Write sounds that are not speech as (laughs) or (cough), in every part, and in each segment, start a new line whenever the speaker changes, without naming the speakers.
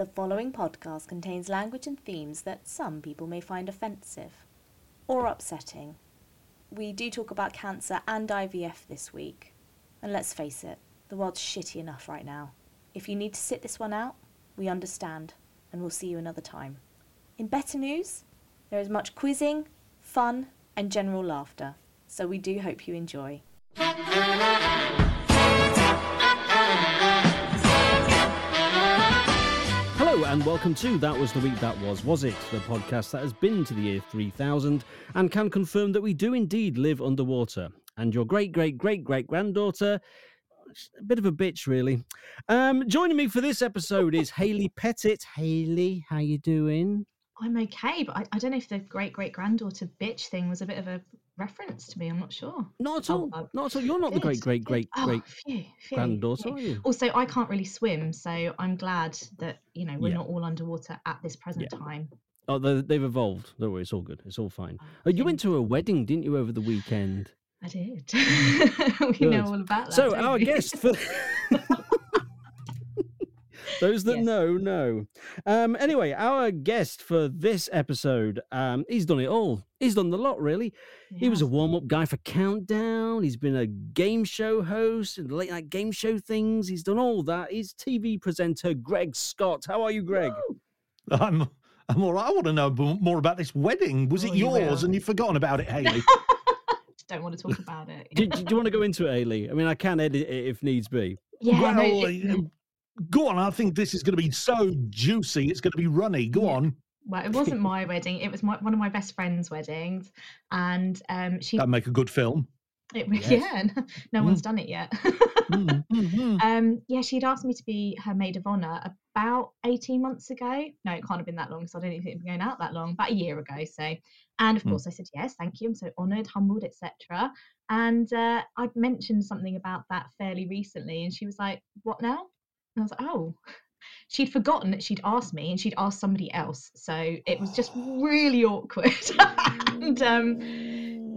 The following podcast contains language and themes that some people may find offensive or upsetting. We do talk about cancer and IVF this week. And let's face it, the world's shitty enough right now. If you need to sit this one out, we understand, and we'll see you another time. In better news, there is much quizzing, fun, and general laughter, so we do hope you enjoy.
And welcome to That Was the Week That Was, Was It? The podcast that has been to the year 3000 and can confirm that we do indeed live underwater. And your great, great, great, great granddaughter, a bit of a bitch, really. Um, joining me for this episode is Haley Pettit. Haley, how you doing?
I'm okay, but I, I don't know if the great great granddaughter bitch thing was a bit of a reference to me. I'm not sure.
Not at
Oh,
all.
oh,
Not at all. You're not the great, great, great,
Oh,
great
phew, phew,
granddaughter,
phew.
are you?
Also, I can't really swim, so I'm glad that you know we're
Yeah.
not all underwater at this present
Yeah.
time.
Oh, they- they've evolved. Don't worry, it's all good. It's all fine.
Oh,
Uh, you went to a wedding, didn't you, over the weekend?
I did. (laughs) we
Good.
know all about that.
So our
we?
guest for (laughs) (laughs) those that
Yes.
know know. Um, anyway, our guest for this episode, um, he's done it all. He's done the lot, really. He was a warm-up guy for Countdown. He's been a game show host and late night game show things. He's done all that. He's TV presenter Greg Scott. How are you, Greg?
I'm I'm all right. I want to know more about this wedding. Was
Oh,
it yours
will.
and you've forgotten about it, Haley? (laughs)
Don't want to talk about it.
Do, do you want to go into it, Haley? I mean, I can edit it if needs be.
yeah, no, it-
go on. I think this is going to be so juicy. It's going to be runny. Go
Yeah.
on.
well, it wasn't my wedding. It was my, one of my best friend's weddings, and um, she.
That'd make a good film.
It, was
Yes.
Yeah, no, no one's done it yet.
Mm, mm, mm. (laughs)
Um, yeah, she'd asked me to be her maid of honor about 18 months ago. No, it can't have been that long, so I don't think it's been going out that long, about a year ago. So, and of
Mm.
course, I said yes, thank you. I'm so honored, humbled, etc. And uh, I'd mentioned something about that fairly recently, and she was like, "What now?" And I was like, "Oh." She'd forgotten that she'd asked me, and she'd asked somebody else. So it was just really awkward. (laughs) and um,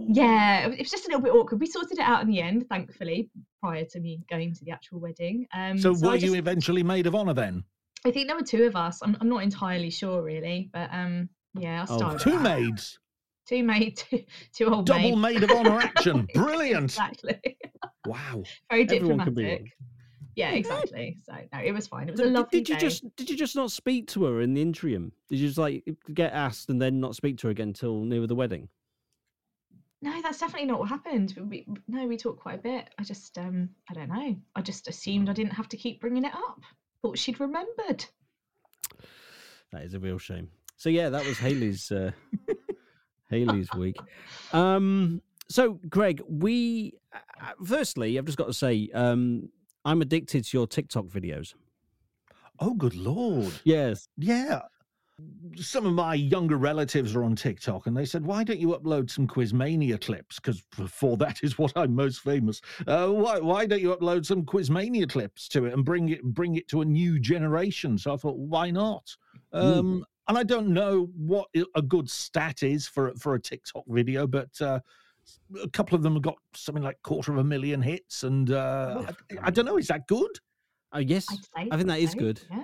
yeah, it was- just a little bit awkward. We sorted it out in the end, thankfully, prior to me going to the actual wedding. Um,
So,
I
were you eventually maid of honor then?
I think there were two of us. I'm, I'm not entirely sure, really, but um, yeah, I
Oh,
started
Two
out.
maids.
two maid, (laughs) two, two old
Double
maids.
maid of honor action. (laughs) Brilliant.
exactly.
Wow.
Very
Everyone can be
diplomatic. Yeah, exactly. So no, it was fine. It was a lovely
did, you
day.
just did you just not speak to her in the interim? Did you just like get asked and then not speak to her again until near the wedding?
No, that's definitely not what happened. We, we- no, we talked quite a bit. I just, um, I don't know. I just assumed I didn't have to keep bringing it up. Thought she'd remembered.
That is a real shame. So yeah, that was Haley's uh, (laughs) Haley's week. Um, so Greg, we uh, uh, firstly, I've just got to say, um, I'm addicted to your TikTok videos.
Oh, good lord.
Yes,
Yeah. Some of my younger relatives are on TikTok and they said, Why don't you upload some Quizmania clips? Because for that is what I'm most famous. Uh, why, why don't you upload some Quizmania clips to it and bring it bring it to a new generation? So I thought, why not?
Mm.
Um, and I don't know what a good stat is for for a TikTok video, but uh, a couple of them have got something like quarter of a million hits, and uh, I, I don't know, is that good?
oh yes,
I'd say.
I think that is
so,
good.
Yeah.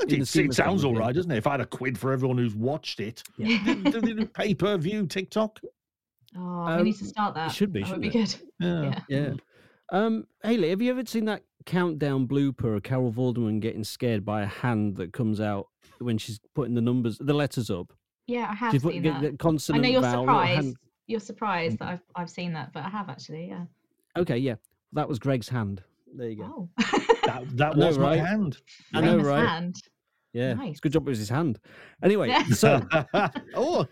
It, it sounds
things,
all
yeah.
right, doesn't it? If I had a quid for everyone who's watched it,
Yeah.
do they do pay per view TikTok?
Oh, we need to
Um,
start that.
It should be,
That would be
shouldn't
good.
Yeah.
Yeah.
Yeah. Um, Haley, have you ever seen that countdown blooper of Carol Vorderman getting scared by a hand that comes out when she's putting the numbers, the letters up?
Yeah, I have
She's
seen
get
that.
the
I
consonant
know you're
vowel,
surprised.
hand-
You're
Mm.
surprised that I've I've seen that, but I have actually. Yeah.
Okay, yeah, that was Greg's hand. There you go.
Oh. (laughs)
That, that
I know,
was my hand.
I know,
Famous
right?
hand.
Yeah,
Nice.
it's a good job it was his hand. Anyway,
Yeah.
so (laughs)
oh,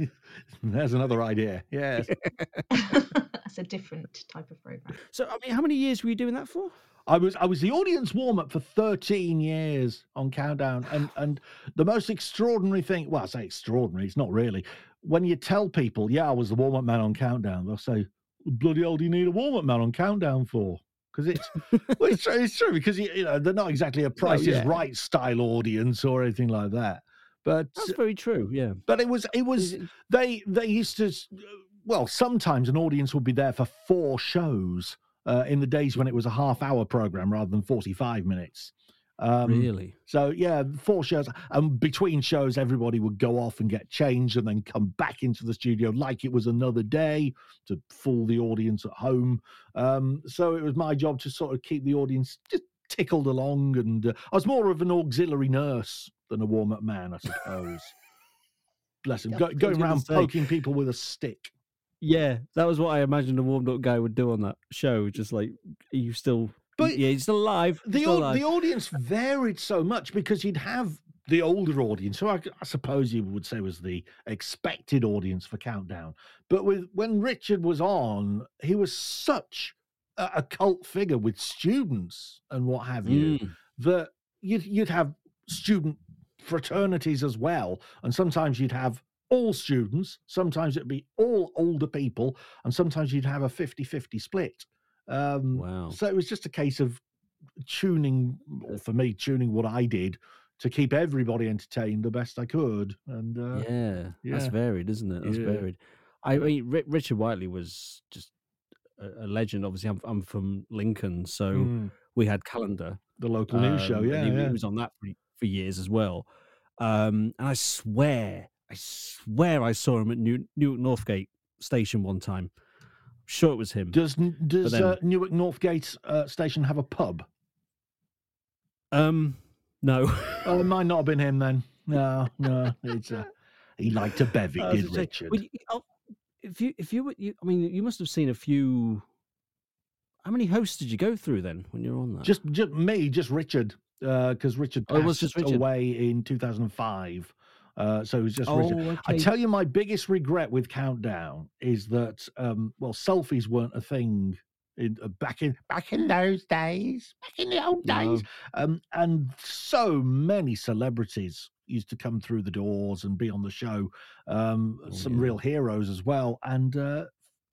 there's another idea. Yes. (laughs)
That's a different type of program.
so I mean, how many years were you doing that for?
I was I was the audience warm up for 13 years on Countdown, and and the most extraordinary thing. Well, I say extraordinary. It's not really. When you tell people, yeah, I was the warm up man on Countdown, they'll say, "Bloody hell, do you need a warm up man on Countdown for?" Because it's well, it's true. It's true because you, know they're not exactly a (laughs) Price
yeah.
is Right style audience or anything like that. But
That's very true. Yeah.
but it was it was they they used to well sometimes an audience would be there for four shows uh, in the days when it was a half hour program rather than 45 minutes Um,
really?
So yeah, four shows, and between shows, everybody would go off and get changed, and then come back into the studio like it was another day to fool the audience at home. Um, so it was my job to sort of keep the audience just tickled along, and uh, I was more of an auxiliary nurse than a warm-up man, I suppose. Bless him, go, going around poking people with a stick.
Yeah, that was what I imagined a warmed up guy would do on that show. Just like, are you still?
But
yeah, he's alive. he's
the
still alive.
the audience varied so much because you'd have the older audience, who I, I suppose you would say was the expected audience for Countdown. But with when Richard was on, he was such a, a cult figure with students and what have you
Mm,
that you'd you'd have student fraternities as well, and sometimes you'd have all students, sometimes it'd be all older people, and sometimes you'd have a 50-50 split. Um,
Wow.
So it was just a case of tuning, or for me, tuning what I did to keep everybody entertained the best I could. And uh,
yeah, that's varied, isn't it? That's
Yeah.
varied. I mean, Ri- Richard Whiteley was just a, a legend. Obviously, I'm, I'm from Lincoln, so
mm,
we had Calendar.
the local news show,
um,
yeah,
he, he was on that for, for years as well. Um, and I swear, I swear, I saw him at New, Newark Northgate station one time. Sure, it was him.
Does does
then-
uh, Newark Northgate uh, station have a pub?
Um, no.
Oh, it might not have been him then. No, no, (laughs) it's uh, he liked a bevy, did
say,
Richard?
well, you- oh, if you, if you, were- you, I mean, you must have seen a few. How many hosts did you go through then when you were on that?
Just, just me, just Richard, because Richard
Oh, it was
passed
just Richard.
away in 2005. Uh, so it was just
oh,
Richard. I tell you, my biggest regret with Countdown is that, um, well, selfies weren't a thing in, uh, back in back in those days, back in the old
No.
days, um, and so many celebrities used to come through the doors and be on the show. Um,
Oh,
some
yeah.
real heroes as well, and uh,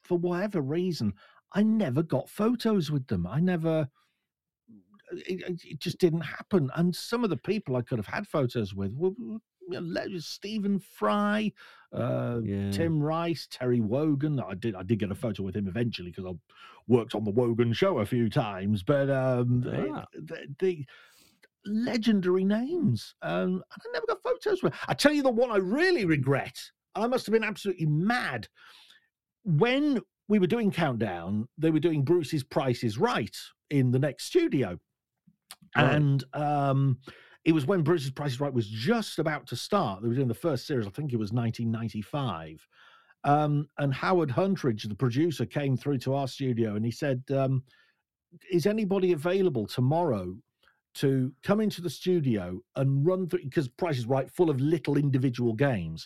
for whatever reason, I never got photos with them. I never. It, it- just didn't happen. And some of the people I could have had photos with were, you know, Stephen Fry, uh,
yeah.
Tim Rice, Terry Wogan. I did I did get a photo with him eventually because I worked on the Wogan show a few times. But um,
Ah.
the, the legendary names, um, and I never got photos with. I tell you the one I really regret. and I must have been absolutely mad when we were doing countdown. They were doing Bruce's Price is Right in the next studio,
Right.
and um, it was when Bruce's Price is Right was just about to start. They were doing the first series. I think it was 1995. Um, and Howard Huntridge, the producer, came through to our studio and he said, um, "Is anybody available tomorrow to come into the studio and run through because Price is Right, full of little individual games,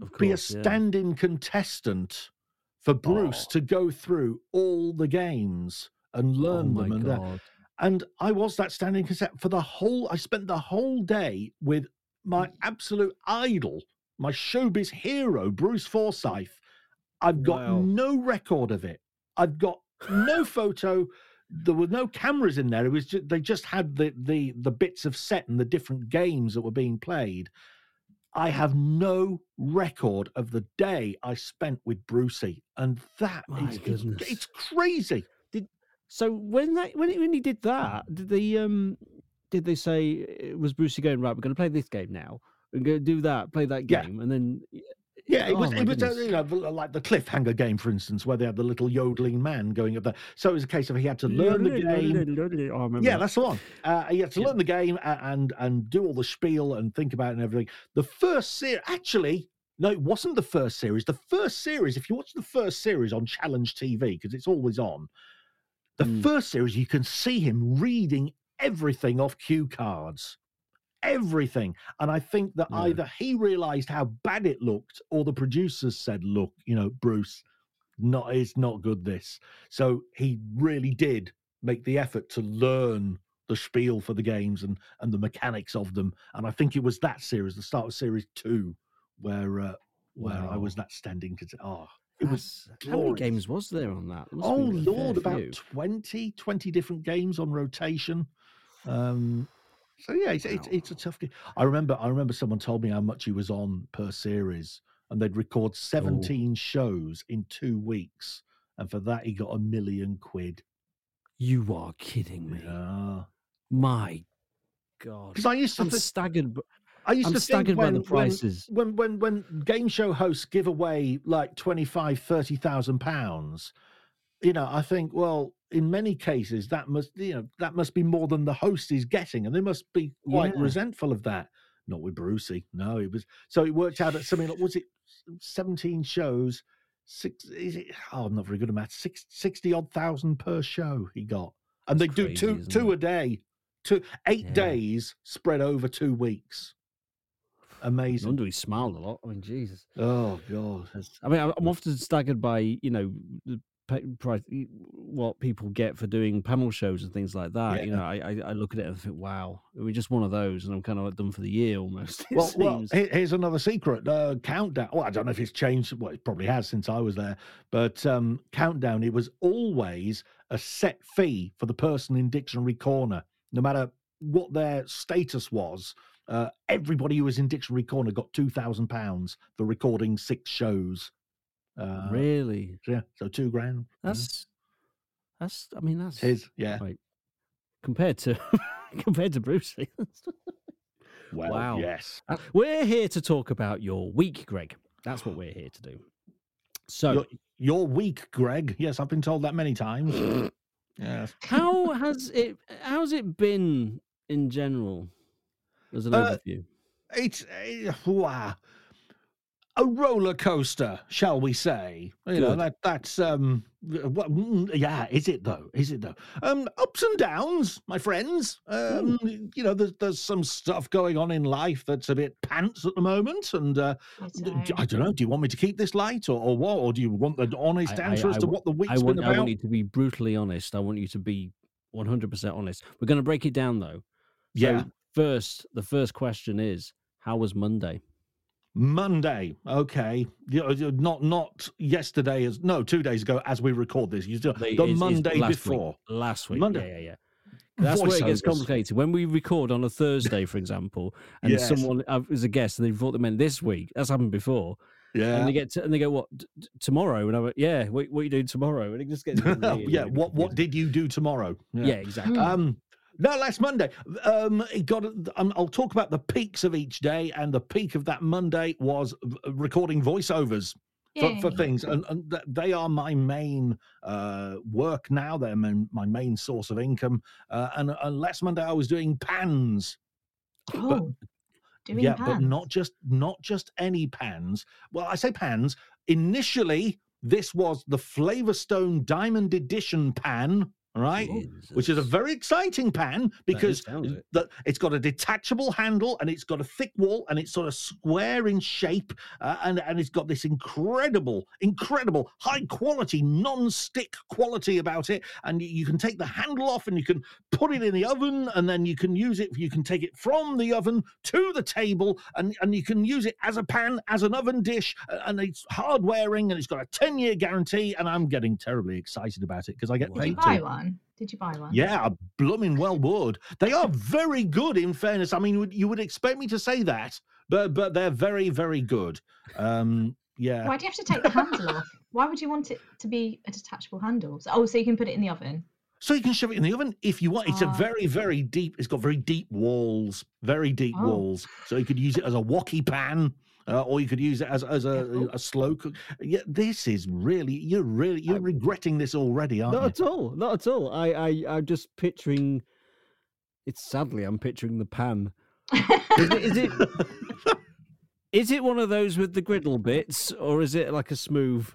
Of
be a
course,
stand-in contestant for Bruce
Oh.
to go through all the games and
Oh
learn
my
them and uh. And I was that standing cassette for the whole. I spent the whole day with my
Mm.
absolute idol, my showbiz hero, Bruce Forsyth. I've got
Wow.
no record of it. I've got no (laughs) photo. There were no cameras in there. It was just, they just had the the the bits of set and the different games that were being played. I have no record of the day I spent with Brucey, and that
My
is it's, it's crazy.
So when that when he, when he did that, did they um did they say uh, was Brucey going right? We're going to play this game now. We're going to do that, play that
Yeah.
game, and then
Yeah, it
Oh
was. It was uh, you know like the cliffhanger game, for instance, where they had the little yodeling man going up there. So it was a case of he had to learn the game.
Oh,
Yeah, that's the one. Uh, he had to
Yeah.
learn the game and and do all the spiel and think about it and everything. The first series, actually, no, it wasn't the first series. The first series, if you watch the first series on Challenge TV, because it's always on, the
Mm.
first series you can see him reading everything off cue cards. Everything. And I think that
Yeah.
either he realized how bad it looked or the producers said, look, you know, Bruce, not it's not good this. So he really did make the effort to learn the spiel for the games and and the mechanics of them. And I think it was that series, the start of series two, where uh, where I was
Wow.
that standing because oh it was
How many games was there on that? There must have
oh lord about
few.
20 20 different games on rotation um so yeah it's, it's,
Wow.
it's a tough game i remember i remember someone told me how much he was on per series and they'd record 17 shows in two weeks and for that he got a million quid
You are kidding me.
yeah
My God.
Because I used to
I'm staggered.
I used
I'm
to
staggered
think
by
when,
the
when-
prices.
when when when game show hosts give away like 25 30,000 pounds you know i think well in many cases that must you know that must be more than the host is getting and they must be quite
Yeah.
resentful of that not with brucey no it was so it worked out at something like was it 17 shows six is it oh i'm not very good at math six, 60 odd thousand per show he got and
That's
they do two two
it?
a day two eight
Yeah.
days spread over two weeks
No
amazing
wonder he smiled a lot. I mean, Jesus.
Oh God!
I mean, I'm often staggered by you know the price, what people get for doing panel shows and things like that. You know, I, I look at it and think, wow, we're just one of those, and I'm kind of like done for the year almost. (laughs)
Well, well, here's another secret. Uh, countdown. Well, I don't know if it's changed. Well, it probably has since I was there. But um, countdown. It was always a set fee for the person in dictionary corner, no matter what their status was. Uh, everybody who was in dictionary corner got two thousand pounds for recording six shows. Uh,
really,
Yeah, so two grand.
that's that's. I mean, that's
his. Yeah.
like compared to (laughs) compared to Brucey.
Well,
wow.
yes.
Uh, we're here to talk about your week, Greg. That's what we're here to do. So,
You're, you're Greg. Yes, I've been told that many times. (laughs) yes.
how has it how's it been in general as an
Uh,
overview?
it's uh, wow. a roller coaster, shall we say? You know that that's um, mm, yeah. Is it though? Is it though? Um, ups and downs, my friends. Um, you know, there's there's some stuff going on in life that's a bit pants at the moment, and uh, I don't know. Do you want me to keep this light or, or what? Or do you want the honest
I- I-
answer as to what the week's
I want,
been
I want you to be brutally honest. I want you to be 100% honest. We're going to break it down though. So
Yeah.
First, the first question is how was Monday?
Monday, okay. You know, you- not not yesterday as no two days ago as we record this. You still the
is- is
Monday
last
before.
Week, last week.
Monday.
Yeah, yeah, yeah. That's where it gets complicated. When we record on a Thursday, for example, and
Yes.
someone uh, is a guest and they thought they meant this week, that's happened before.
Yeah.
And they get to, and they go, "What t- tomorrow?" And I went, "Yeah, what, what are you doing tomorrow?" And it just gets (laughs) really,
yeah.
really
What what did you do tomorrow?
Yeah, exactly.
Mm.
Um, no, last Monday. Um, it got. Um, I'll talk about the peaks of each day, and the peak of that Monday was recording voiceovers for, for things, and, and they are my main uh, work now. They're my, my main source of income. Uh, and, and last Monday, I was doing pans.
Oh, doing
yeah,
pans.
but not just not just any pans. Well, I say pans. Initially, this was the Flavorstone Diamond Edition pan, right? Which is a very exciting pan because
sounds it.
that it's got a detachable handle and it's got a thick wall and it's sort of square in shape uh, and and it's got this incredible, incredible high quality non-stick quality about it. And you, you can take the handle off and you can put it in the oven and then you can use it. You can take it from the oven to the table and and you can use it as a pan, as an oven dish, and it's hard wearing and it's got a ten-year guarantee. And I'm getting terribly excited about it because I get
Did
Did
paid
buy
to.
One? Did you buy one?
Yeah, I blooming well would. They are very good, in fairness. I mean, you would expect me to say that, but but they're very very good. Um, yeah.
Why do you have to take the handle off? (laughs) Why would you want it to be a detachable handle? So, oh, so you can put it in the oven.
So you can shove it in the oven if you want. It's a
Ah.
very very deep. It's got very deep walls, very deep
Oh.
walls. So you could use it as a wocky pan. Uh, or you could use it as as a,
Yeah.
a slow cook. Yeah, this is really you're really you're regretting this already, aren't
Not
you?
Not at all. Not at all. I, I, I'm just picturing. It's sadly, I'm picturing the pan. Is it, is it? (laughs) Is it one of those with the griddle bits, or is it like a smooth?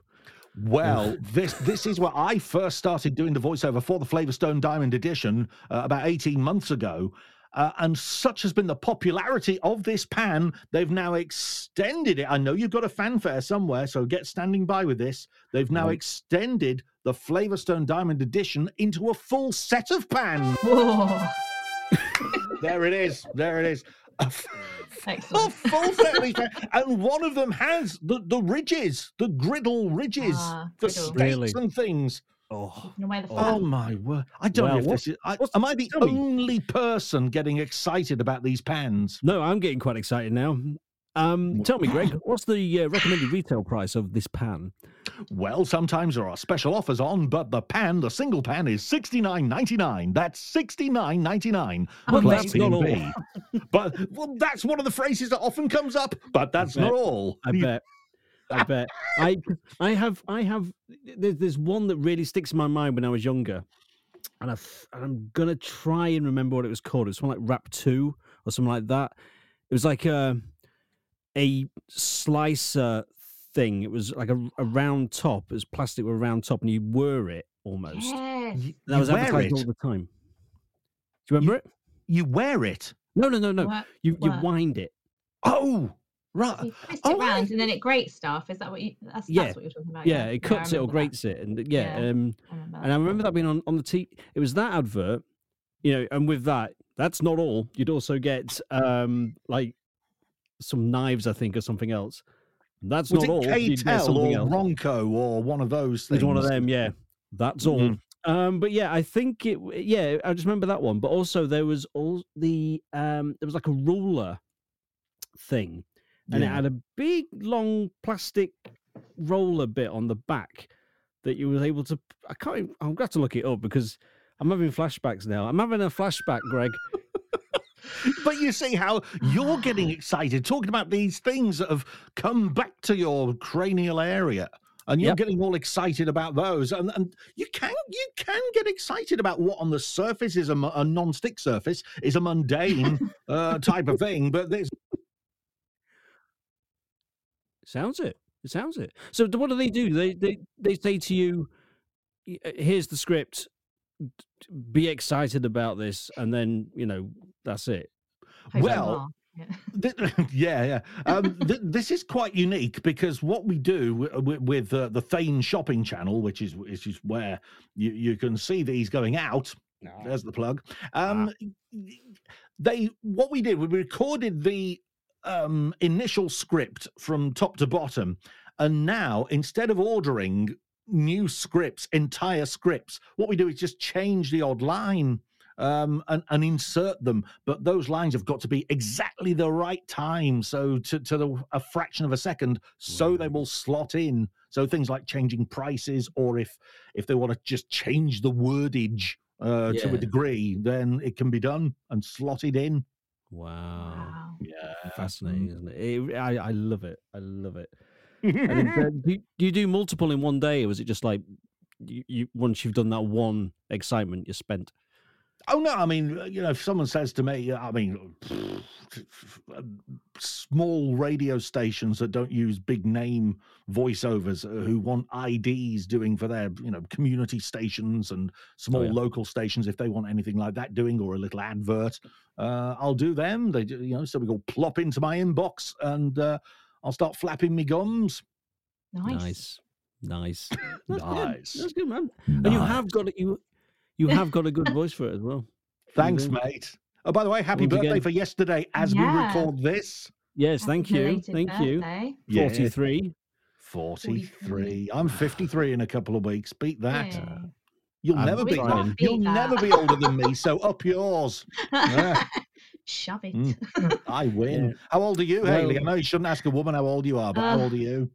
Well, this this is where I first started doing the voiceover for the Flavorstone Diamond Edition uh, about 18 months ago. Uh, and such has been the popularity of this pan, they've now extended it. I know you've got a fanfare somewhere, so get standing by with this. They've now
Right.
extended the Flavorstone Diamond Edition into a full set of pans. There it is. There it is. A f- a
excellent.
full set of these pans. And one of them has the, the ridges, the griddle ridges
Ah,
for
griddle.
steaks
Really?
and things.
Oh,
Taking away the
Oh.
Oh my word! I don't know if
what-
this is. I, am I the
tell
only person getting excited about these pans?
no, I'm getting quite excited now. Um, tell me, Greg, (laughs) what's the uh, recommended retail price of this pan?
Well, sometimes there are special offers on, but the pan, the single pan, is sixty nine ninety nine. That's sixty nine ninety nine.
Well, that's not all.
P&B. but well, that's one of the phrases that often comes up. But that's not all.
I bet. I bet. I I have I have. There's, there's one that really sticks in my mind when I was younger, and I f- and I'm gonna try and remember what it was called. It was something like Rap Two or something like that. It was like a a slicer thing. It was like a, a round top. It was plastic with a round top, and you were it almost.
Yes.
Y-
that was
wear
advertised all the time. Do you remember it?
You wear it.
No, no, no, no.
Work-
You you wind it.
Oh,
So
right.
you twist
oh,
it
I-
round and then it grates stuff. Is that what you? That's,
Yeah.
that's what you're talking about.
Yeah, it
I
cuts it or
remember that.
grates it, and yeah.
Yeah.
Um,
I remember
And I remember that being on, on the T. It was that advert, you know, and with that, that's not all. You'd also get um like some knives, I think, or something else. That's
Was
not all.
it
You'd get something
or
else.
Ronco or one of those things?
It's one of them, yeah. That's all.
Mhm.
Um, but yeah, I think it. Yeah, I just remember that one. But also there was all the um, there was like a ruler thing, and it had a big long plastic roller bit on the back that you was able to. I can't. even- I'm going to look it up because I'm having flashbacks now. I'm having a flashback, Greg.
But you see how you're getting excited talking about these things that have come back to your cranial area. And you're
Yep.
getting all excited about those, and, and you can you can get excited about what on the surface is a, a non-stick surface is a mundane uh, type of thing, but there's
Sounds it. It sounds it. So what do they do? They they they say to you, uh, "Here's the script. Be excited about this," and then you know that's it.
Hope
well. (laughs) (laughs)
Yeah.
Yeah. Um, th- this is quite unique because what we do w- w- with uh, the Thane Shopping Channel, which is which is where you, you can see these going out. There's the plug. Um, they what we did we recorded the um, initial script from top to bottom, and now instead of ordering new scripts, entire scripts, what we do is just change the odd line um, and, and insert them. But those lines have got to be exactly the right time, so to, to the, a fraction of a second, so they will slot in. So things like changing prices, or if if they want to just change the wordage uh, to a degree, then it can be done and slotted in.
Wow.
Wow.
Yeah,
Fascinating, isn't it? It- I, I love it. I love it. And (laughs) do, you- do you do multiple in one day, or is it just like you, you once you've done that one excitement, you're spent?
Oh no! I mean, you know, if someone says to me, I mean, small radio stations that don't use big name voiceovers uh, who want IDs doing for their, you know, community stations and small
yeah.
local stations, if they want anything like that doing or a little advert, uh, I'll do them. They, do- you know, so we go plop into my inbox and uh, I'll start flapping me gums.
Nice.
Nice, nice. (laughs) That's good. That's good, man. And you have got it. You you (laughs) have got a good voice for it as well.
Thanks,
do.
mate. Oh, by the way, happy
Once
birthday
again-
for yesterday as we record this.
Yes,
Happy
thank you,
belated
thank you.
birthday.
Yeah.
Forty three.
43. I'm 53 in a couple of weeks. Beat that.
Yeah.
You'll
I'm
never be
trying.
you'll
that.
never be older than me, so up yours. Yeah. (laughs)
Shove it.
Mm. I win.
Yeah.
How old are you, Haley? I know you shouldn't ask a woman how old you are, but how
Uh,
old are you?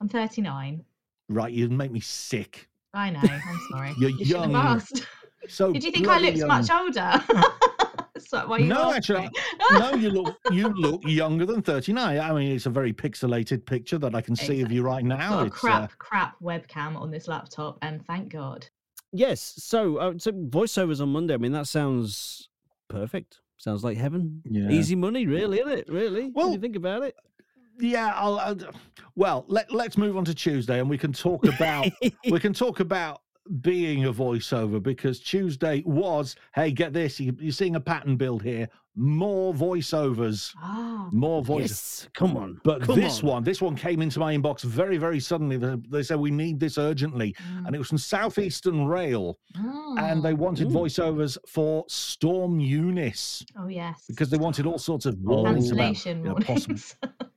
I'm 39.
Right, you make me sick.
I know. I'm sorry. (laughs)
You're
You shouldn't have
young.
asked.
So
Did you think I
bloody
looked much older? (laughs) Why
No,
asked
actually, no, you look you look younger than 39. I mean, it's a very pixelated picture that I can see of you right now.
got a
It's uh,
crap, crap webcam on this laptop, and thank God.
Yes. So, uh, so voiceovers on Monday. I mean, that sounds perfect. Sounds like heaven.
Yeah.
Easy money, really, isn't it? Really. when
Well,
you think about it.
yeah, I'll, I'll well, let let's move on to Tuesday and we can talk about (laughs) we can talk about being a voiceover because Tuesday was, hey, get this, you, you're seeing a pattern build here, more voiceovers,
Ah,
more voices.
yes. Come on.
But
come
this
on.
one, this one came into my inbox very, very suddenly. They, they said we need this urgently,
mm,
and it was from Southeastern Rail, and they
ah.
wanted
Mm.
voiceovers for Storm Eunice
Oh yes.
because they wanted all sorts of warnings about
cancellation
you know, possible
warnings. (laughs)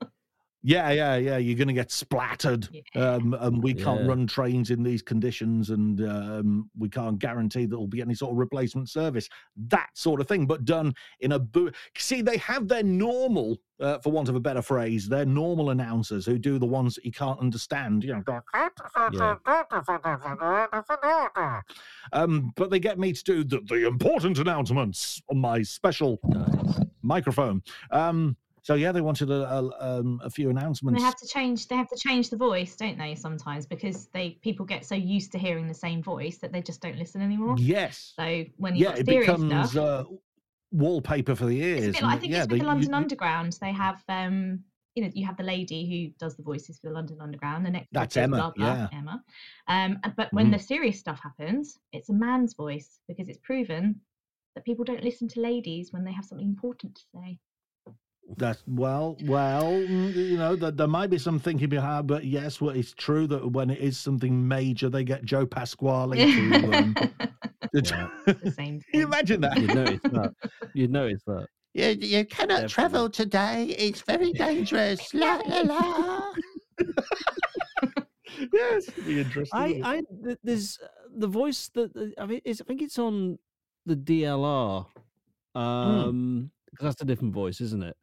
Yeah, yeah, yeah. You're going to get splattered.
Yeah.
Um, and we can't
Yeah.
run trains in these conditions, and um, we can't guarantee that there'll be any sort of replacement service. That sort of thing, but done in a boo. See, they have their normal, uh, for want of a better phrase, their normal announcers who do the ones that you can't understand. You know, go, um, but they get me to do the, the important announcements on my special
Nice.
microphone. Um, so yeah, they wanted a, a, um, a few
And
announcements.
they have to change. They have to change the voice, don't they? Sometimes because they people get so used to hearing the same voice that they just don't listen anymore.
Yes.
So when you
Yeah, it becomes
stuff,
uh, wallpaper for the ears.
like, I think
yeah,
it's with the London
you-
Underground. They have um, you know, you have the lady who does the voices for the London Underground. The next
That's Emma,
blah, blah,
yeah.
Emma. Um, but when
Mhm.
the serious stuff happens, it's a man's voice because it's proven that people don't listen to ladies when they have something important to say.
That's well, well, mm, you know, there, there might be some thinking behind, but yes, well, it's true that when it is something major, they get Joe Pasquale (laughs) to. Um,
Yeah. (laughs)
It's the same
Can you imagine that?
You'd notice (laughs) that. You'd notice that.
You, you cannot
Definitely.
travel today. It's very dangerous. La la la.
yes, be interesting.
I. I, there's uh, the voice that uh, I mean, it's, I think it's on the DLR, um, because that's a different voice, isn't it?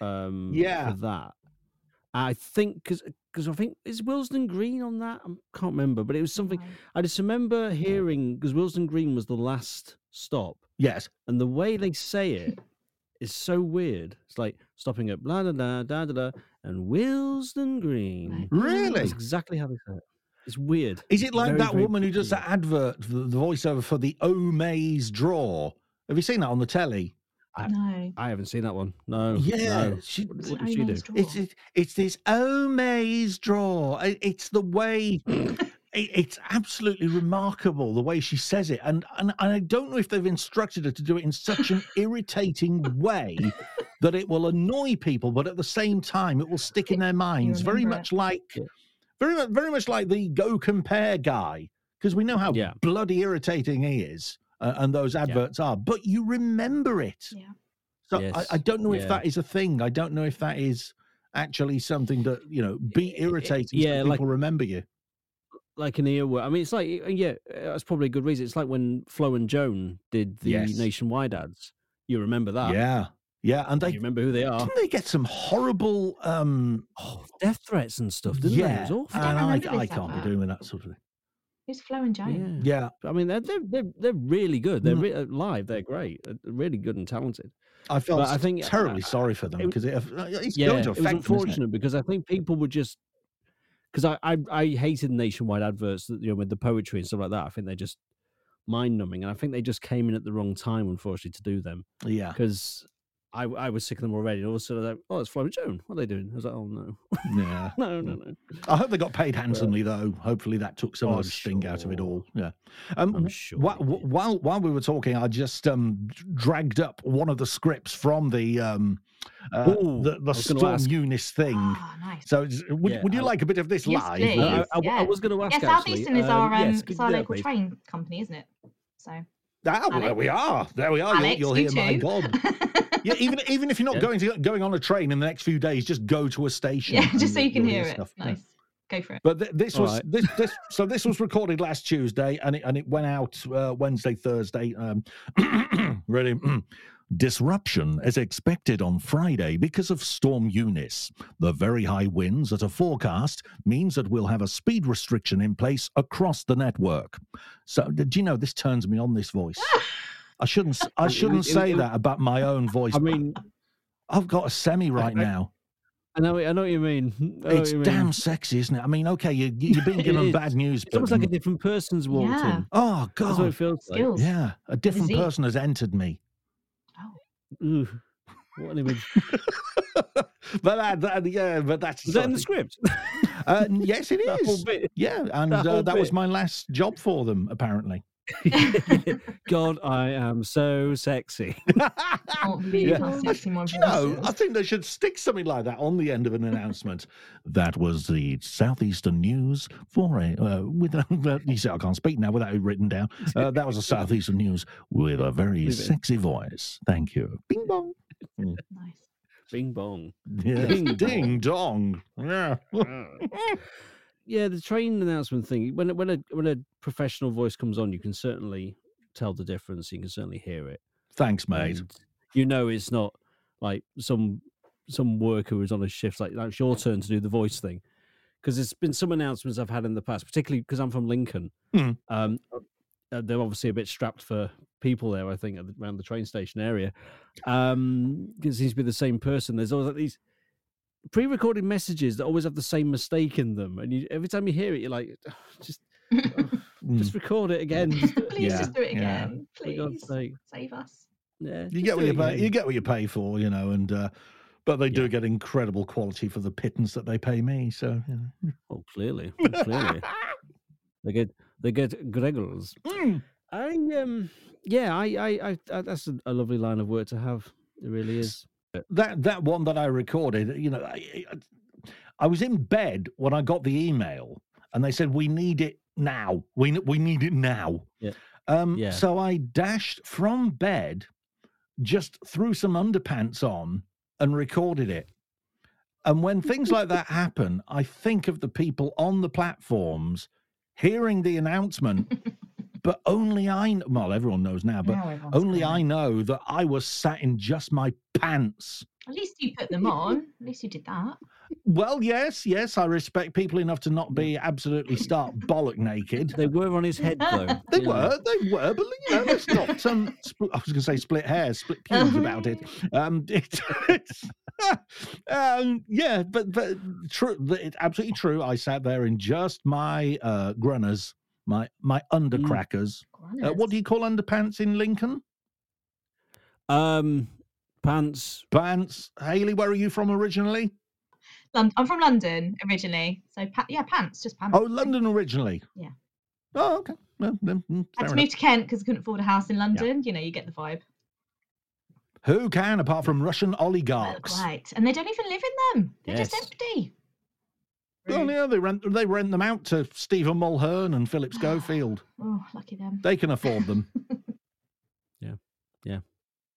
Um,
Yeah.
for that. I think because because I think is Willesden Green on that. I can't remember, but it was something. I just remember hearing because Willesden Green was the last stop,
yes,
and the way they say it (laughs) is so weird. It's like stopping at blah da da da da da and Willesden Green.
really.
That's exactly how they say it. It's weird.
Is it like
very,
that woman who does that advert, the, the voiceover for the Omaze draw? Have you seen that on the telly?
No.
I haven't seen that one. No.
Yeah,
no.
she-
What,
What's
what did she do?
Omaze?
It's it, it's this Omaze draw. I- It's the way. (laughs) it- It's absolutely remarkable the way she says it, and, and and I don't know if they've instructed her to do it in such an (laughs) irritating way that it will annoy people, but at the same time it will stick in their minds. Very
remember it.
much like, very mu- very much like the Go Compare guy, because we know how
Yeah.
bloody irritating he is, uh, and those adverts are. But you remember it.
Yeah.
So I,
Yes,
I don't know if
yeah.
that is a thing. I don't know if that is actually something that you know be irritating.
yeah,
so
like-
people remember you.
Like an earworm. I mean, it's like yeah, uh, that's probably a good reason. It's like when Flo and Joan did the
Yes.
nationwide ads. You remember that?
yeah, yeah, and
You
they
remember who they are?
didn't they get some horrible. um
Oh, death threats and stuff, didn't
Yeah,
they? It was awful.
I don't
and I,
remember
I
this
can't be
advert.
doing that sort of thing.
Who's Flo and Joan?
Yeah.
Yeah,
I mean, they're they're they're, they're really good. They're
Mm.
re- uh, live. They're great. uh, really good and talented.
I felt
But I think-
terribly
uh,
sorry for them because it, it's
yeah,
going to
it was
affect them. it?
unfortunate because I think people would just because I, I I hated nationwide adverts that you know with the poetry and stuff like that. I think they're just mind numbing, and I think they just came in at the wrong time, unfortunately, to do them
Yeah,
because. I, I was sick of them already. And all of a sudden, like, oh, it's Flo and Joan. What are they doing? I was like, oh, no.
yeah. (laughs)
no, no, no.
I hope they got paid handsomely though. Hopefully that took some
Oh,
of
I'm
the sting out of it all. Yeah. Um,
I'm sure
While,
they did.
while while we were talking, I just um dragged up one of the scripts from the um uh,
Ooh,
the the Storm
ask.
Eunice thing.
Oh, nice.
So would,
Yeah,
would you
I-
like a bit of this
Yes,
live?
please.
Would
I,
you?
I- I- I
yeah.
was going to ask.
Yeah,
actually,
Southeastern is our um,
yes,
it's our local
please.
train company, isn't it? So
Ah, well, there we are. There we are. You'll-
Alex,
you'll,
you
hear my
too.
god. (laughs) (laughs) Yeah, even even if you're not
Yeah.
going to going on a train in the next few days, just go to a station.
yeah, (laughs) just so you can hear it.
stuff. Yeah.
Nice. Go for it.
But th- this
All
was
right.
this this so this was recorded last Tuesday and it and it went out uh, Wednesday Thursday. Um, (clears throat) ready. (clears throat) Disruption is expected on Friday because of Storm Eunice. The very high winds that are forecast means that we'll have a speed restriction in place across the network. So, do you know this turns me on? This voice. (laughs) I shouldn't. s- I
It- it-
shouldn't say that about my own voice.
I mean,
I've got a semi right
I-
now.
I know, I know what you mean. (laughs) I know what
It's
you mean.
damn sexy, isn't it? I mean, okay, you, you- you've been (laughs)
It
given bad news,
It's
but
almost like a different person's walked
Yeah.
in.
oh
That's what
god,
it feels like.
Yeah, a different
Physique.
person has entered me.
Oh,
Ooh, what an image. (laughs)
but that, that- yeah, but that's
Was that in the script?
uh, yes, it is.
that whole bit.
Yeah, and
that
uh,
whole
that was my last job for them, apparently. (laughs)
God, I am so sexy. (laughs)
can't
Yeah.
sexy
you know. I think they should stick something like that on the end of an announcement. that was the southeastern news for a uh, with (laughs) a, you see, I can't speak now without it written down. Uh, that was a southeastern news with a very sexy voice. Thank you. Bing bong.
Nice.
Bing bong.
Yeah.
Ding
Ding dong. Yeah.
Yeah, the train announcement thing. When a- when a when a professional voice comes on, you can certainly tell the difference. You can certainly hear it.
Thanks, mate.
and you know it's not like some some worker who's on a shift like it's your turn to do the voice thing because there's been some announcements i've had in the past particularly because i'm from lincoln
Mm.
um uh, they're obviously a bit strapped for people there i think around the train station area um it seems to be the same person there's always like these pre-recorded messages that always have the same mistake in them and you every time you hear it you're like (laughs) just
Mm.
just record it again (laughs) just,
Please
Yeah,
just do it
yeah.
again.
for God's
Please
sake.
save us.
yeah
you get what you pay.
again.
You get what you pay for, you know, and uh, but they do
Yeah.
get incredible quality for the pittance that they pay me. So you know.
oh clearly (laughs) oh, clearly They get they get Gregors.
Mm.
I um yeah, I I, I, I that's a, a lovely line of work to have. It really is.
That that one that I recorded, you know, I, I- was in bed when I got the email, and they said we need it now. We we need it now.
Yeah.
Um.
Yeah.
So I dashed from bed, just threw some underpants on, and recorded it. And when things like that happen, I think of the people on the platforms hearing the announcement, (laughs) but only I, well, everyone knows now, but
Now
only
got
I know that I was sat in just my pants.
At least you put them on. At least you did that.
Well, yes, yes, I respect people enough to not be absolutely stark (laughs) bollock naked.
They were on his head though. (laughs)
They
you know.
were, they were, but you know, let's not. Um, spl- I was going to say split hairs, split pubes about it. (laughs) Um, it, it's, um, yeah, but but true, it's absolutely true. I sat there in just my uh, grunners, my my undercrackers. Uh, what do you call underpants in Lincoln?
Um pants.
Pants. Haley, where are you from originally?
Lon- I'm from London originally, so pa- yeah, pants, just pants.
Oh, London originally.
Yeah.
Oh, okay. Well, then, mm,
Had to
enough.
move to Kent because I couldn't afford a house in London. You know, you get the vibe.
Who can, apart from Russian
Well,
oligarchs?
Right, and they don't even live in them. They're just empty.
Oh,
Rude.
yeah, they rent they rent them out to Stephen Mulhern and Philip Schofield. (gasps)
Oh, lucky them.
They can afford them. (laughs) Yeah, yeah.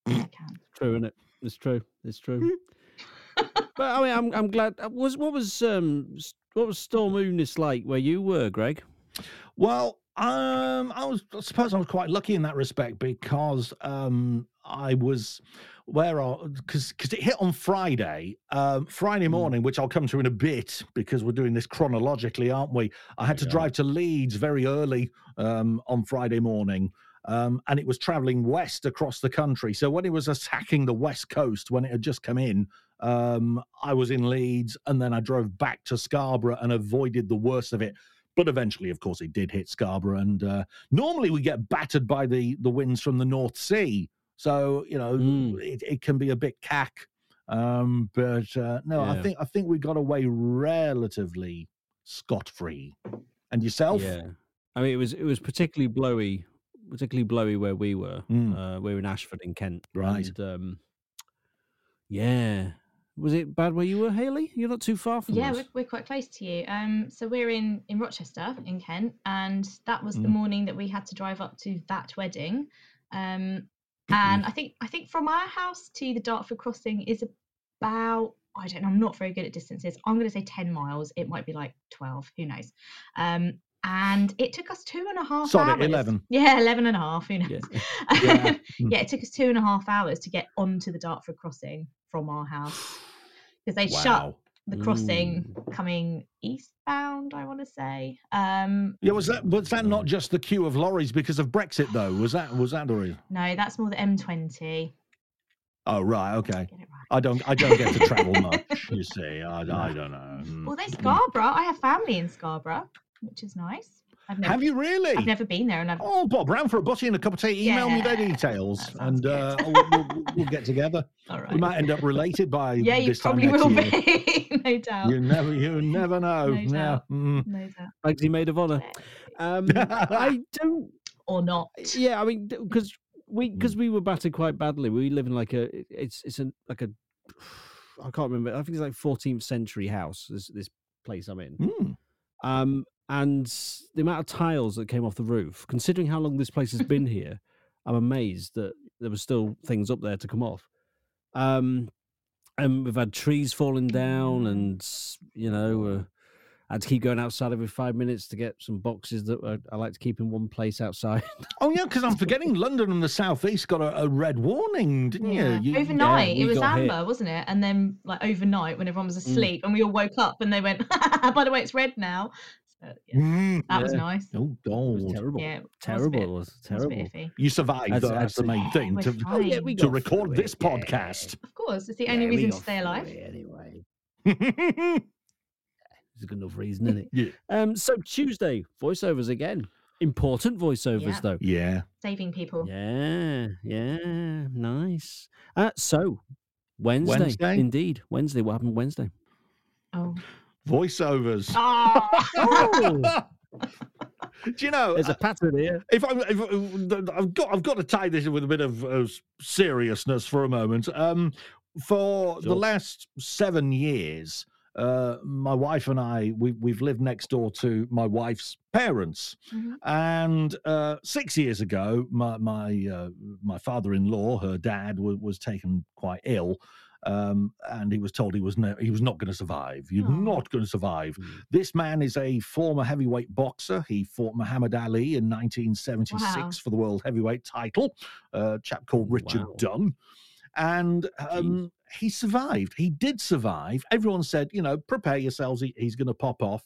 I can.
True, isn't it? It's true. It's true. (laughs) but I mean, I'm I'm glad. uh, Was what was um what was Storm Eunice like where you were, Greg?
Well, um, I was I suppose I was quite lucky in that respect because um, I was where I because because it hit on Friday, um, Friday morning, which I'll come to in a bit because we're doing this chronologically, aren't we? I had to
are.
drive to Leeds very early um, on Friday morning. Um, and it was traveling west across the country. So when it was attacking the west coast, when it had just come in, um, I was in Leeds, and then I drove back to Scarborough and avoided the worst of it but eventually, of course, it did hit Scarborough. And uh, normally we get battered by the the winds from the North Sea, so you know
Mm.
it, it can be a bit cack. Um, but uh, no, I think I think we got away relatively scot free. And yourself?
Yeah, I mean it was it was particularly blowy, particularly blowy where we were.
Mm.
Uh, we were in Ashford in Kent.
Right.
And, um, yeah. Was it bad where you were, Haley? You're not too far from
Yeah,
us.
we're, we're quite close to you. Um, so we're in in Rochester in Kent, and that was the
Mm.
morning that we had to drive up to that wedding. Um, and I think I think from our house to the Dartford crossing is about I don't know. I'm not very good at distances. I'm going to say ten miles. It might be like twelve. Who knows? Um, and it took us two and a half
Sorry,
hours.
11.
Yeah, 11 and a half. Who knows?
Yeah. (laughs)
Yeah. Mm.
yeah, it took us two and a half hours to get onto the Dartford crossing from our house because they shut
Wow.
The crossing
Mm.
coming eastbound i want to say um
Yeah, was that was that not just the queue of lorries because of Brexit though? Was that was that the (sighs) reason?
no that's more the m20
Oh right, okay.
right
I don't I don't get to travel (laughs) much. You see, I, I don't know. Mm.
well there's scarborough i have family in scarborough which is nice i've never
Have you really?
i've never been there and i've
Oh, Bob, round for a butty and a cup of tea. Email me their details, and uh, we'll, we'll, we'll get together. (laughs)
all
We might end up related by
yeah you
this time
probably
next
will
year.
be (laughs) no doubt
You never, you never know.
No
yeah.
doubt.
mm.
no doubt
Bagsy maid of honor. Um, (laughs) I don't.
or not
Yeah, I mean, because we because
Mm.
we were battered quite badly. We live in like a it's it's a like a (sighs) I can't remember. I think it's like 14th century house. This this place I'm in.
Mm.
Um, and the amount of tiles that came off the roof, considering how long this place has been here, (laughs) I'm amazed that there were still things up there to come off. Um, and we've had trees falling down,
Mm.
and you know, uh, I had to keep going outside every five minutes to get some boxes that I, I like to keep in one place outside. (laughs)
Oh yeah, because I'm forgetting London and the southeast got a, a red warning, didn't
Yeah.
you? you?
overnight,
we
it was
got hit.
amber, wasn't it? And then, like overnight, when everyone was
Mm.
asleep, and we all woke up, and they went, (laughs) "By the way, it's red now." So, yeah,
Mm.
that was
Yeah.
nice.
Oh
It was
God!
terrible.
Yeah, it was
terrible.
bit-
it was
it was
terrible.
You survived.
That's-
That's the main thing.
we're
To.
Oh yeah,
to record this
it,
podcast.
Of course, it's the only
we
reason to stay alive.
Anyway, (laughs) it's a good enough reason, isn't it?
yeah.
Um, so Tuesday voiceovers again. Important voiceovers
Yeah.
though.
Yeah.
Saving people.
Yeah, yeah, nice. Uh, so Wednesday,
Wednesday?
indeed, Wednesday. What happened Wednesday?
Oh.
Voiceovers.
Oh.
Do you know?
There's
uh,
a pattern here.
if I'm, if, uh, I've got, I've got to tie this in with a bit of uh, seriousness for a moment. Um, for the last seven years, uh, my wife and I, we, we've lived next door to my wife's parents,
Mhm.
and uh, six years ago, my my uh, my father-in-law, her dad, was, was taken quite ill. Um, and he was told he was ne- he was not going to survive. You're
Aw.
not going to survive.
Mm.
This man is a former heavyweight boxer. He fought Muhammad Ali in 1976
Wow.
for the world heavyweight title. A chap called Richard
Wow.
Dunn. And um, he survived. He did survive. Everyone said, you know, prepare yourselves. He, he's going to pop off.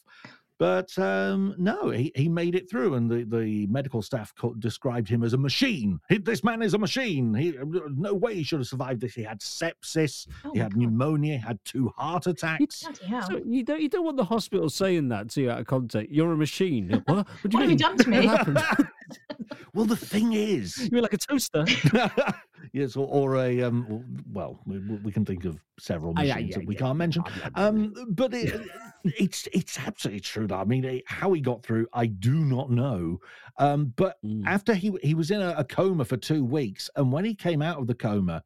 But um, no, he, he made it through, and the, the medical staff co- described him as a machine. He, this man is a machine. He, no way he should have survived this. He had sepsis,
Oh
he had
God.
pneumonia, he had two heart attacks.
Bloody hell.
So you don't you don't want the hospital saying that to you out of context. You're a machine. What? What do you
What have you done to me?
What happened? (laughs)
well, the thing is, (laughs)
You're like a toaster. (laughs)
yes, or, or a um, well, we, we we can think of several
yeah,
machines
yeah,
that we
yeah,
can't mention. Um, but it, (laughs) it's it's absolutely true. That I mean, eh, how he got through, I do not know. Um, but
Mm.
after he he was in a, a coma for two weeks, and when he came out of the coma,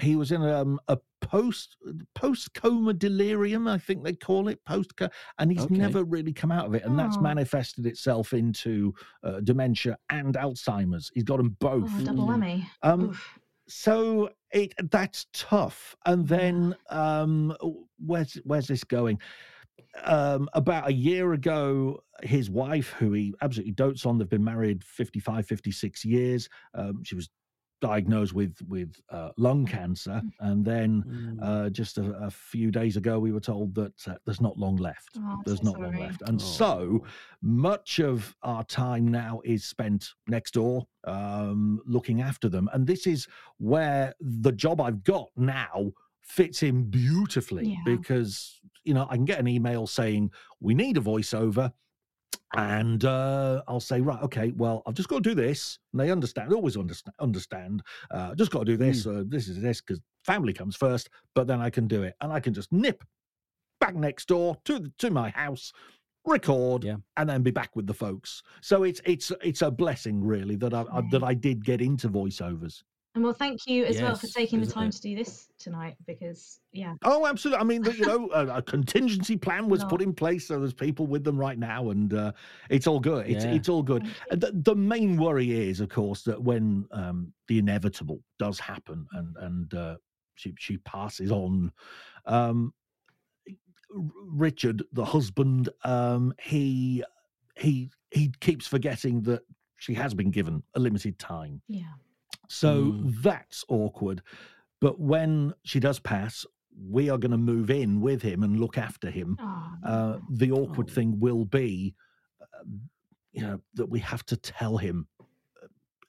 he was in um, a post post coma delirium, I think they call it post, and he's
Okay.
never really come out of it, and that's
Oh.
manifested itself into uh, dementia and Alzheimer's. He's got them both.
Oh, double
Mm.
whammy.
Um,
Oof.
So it that's tough. And then um where's where's this going? Um about a year ago, his wife, who he absolutely dotes on, they've been married 55, 56 years. Um, she was diagnosed with with uh, lung cancer. And then
Mm.
uh, just a, a few days ago, we were told that uh, there's not long left.
Oh,
There's
so
not long left. And so
Oh.
much of our time now is spent next door um, looking after them. And this is where the job I've got now fits in beautifully
Yeah.
because, you know, I can get an email saying, we need a voiceover. And uh, I'll say, right, okay, well, I've just got to do this. And they understand, they always understand. understand. Uh, just got to do this. Uh, this is this because family comes first. But then I can do it, and I can just nip back next door to the, to my house, record,
Yeah.
and then be back with the folks. So it's it's it's a blessing, really, that I, I that I did get into voiceovers.
And well, thank you as well for taking the time
it?
to do this tonight because, yeah.
Oh, absolutely. I mean, the- you know, a, a contingency plan was put in place, so there's people with them right now, and uh, it's all good. It's
Yeah.
it's all good.
thank you.
And The, the main worry is, of course, that when um, the inevitable does happen, and and uh, she she passes on, um, Richard, the husband, um, he he he keeps forgetting that she has been given a limited time.
Yeah.
So
Mm.
that's awkward. But when she does pass, we are going to move in with him and look after him.
Oh,
Uh, the awkward
Oh.
thing will be, um, you know, that we have to tell him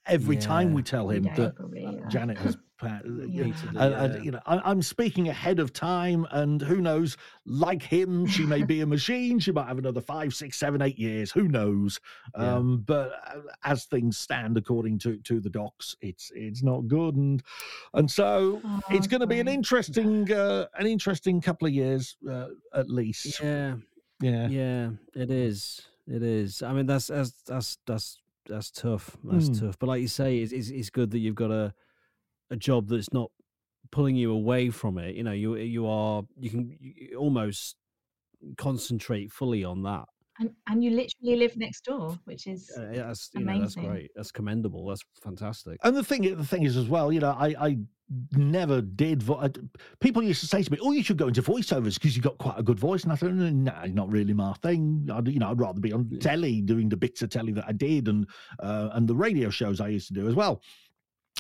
uh, every time we tell him
day,
that
probably, yeah.
Janet has. (laughs) pa-
Yeah.
and,
Basically,
and, you know, I, I'm speaking ahead of time, and who knows? Like him, she may be a machine. She might have another five, six, seven, eight years. Who knows?
Yeah.
Um, but uh, as things stand, according to to the docs, it's it's not good, and and so
Oh,
it's going to be an interesting (sighs) uh, an interesting couple of years uh, at least.
Yeah,
Yeah.
yeah, it is. It is. I mean, that's that's that's that's that's tough. That's
Mm.
tough. But like you say, it's, it's it's good that you've got a a job that's not pulling you away from it. You know, you you are you can you almost concentrate fully on that.
And, and you literally live next door, which is
Uh, yeah, that's you know, that's great. That's commendable. That's fantastic.
And the thing, the thing is as well, you know, I, I never did. Vo- I, people used to say to me, "Oh, you should go into voiceovers because you've got quite a good voice." And I thought, "No, nah, not really my thing. I'd, you know, I'd rather be on
Yeah.
telly doing the bits of telly that I did, and uh, and the radio shows I used to do as well."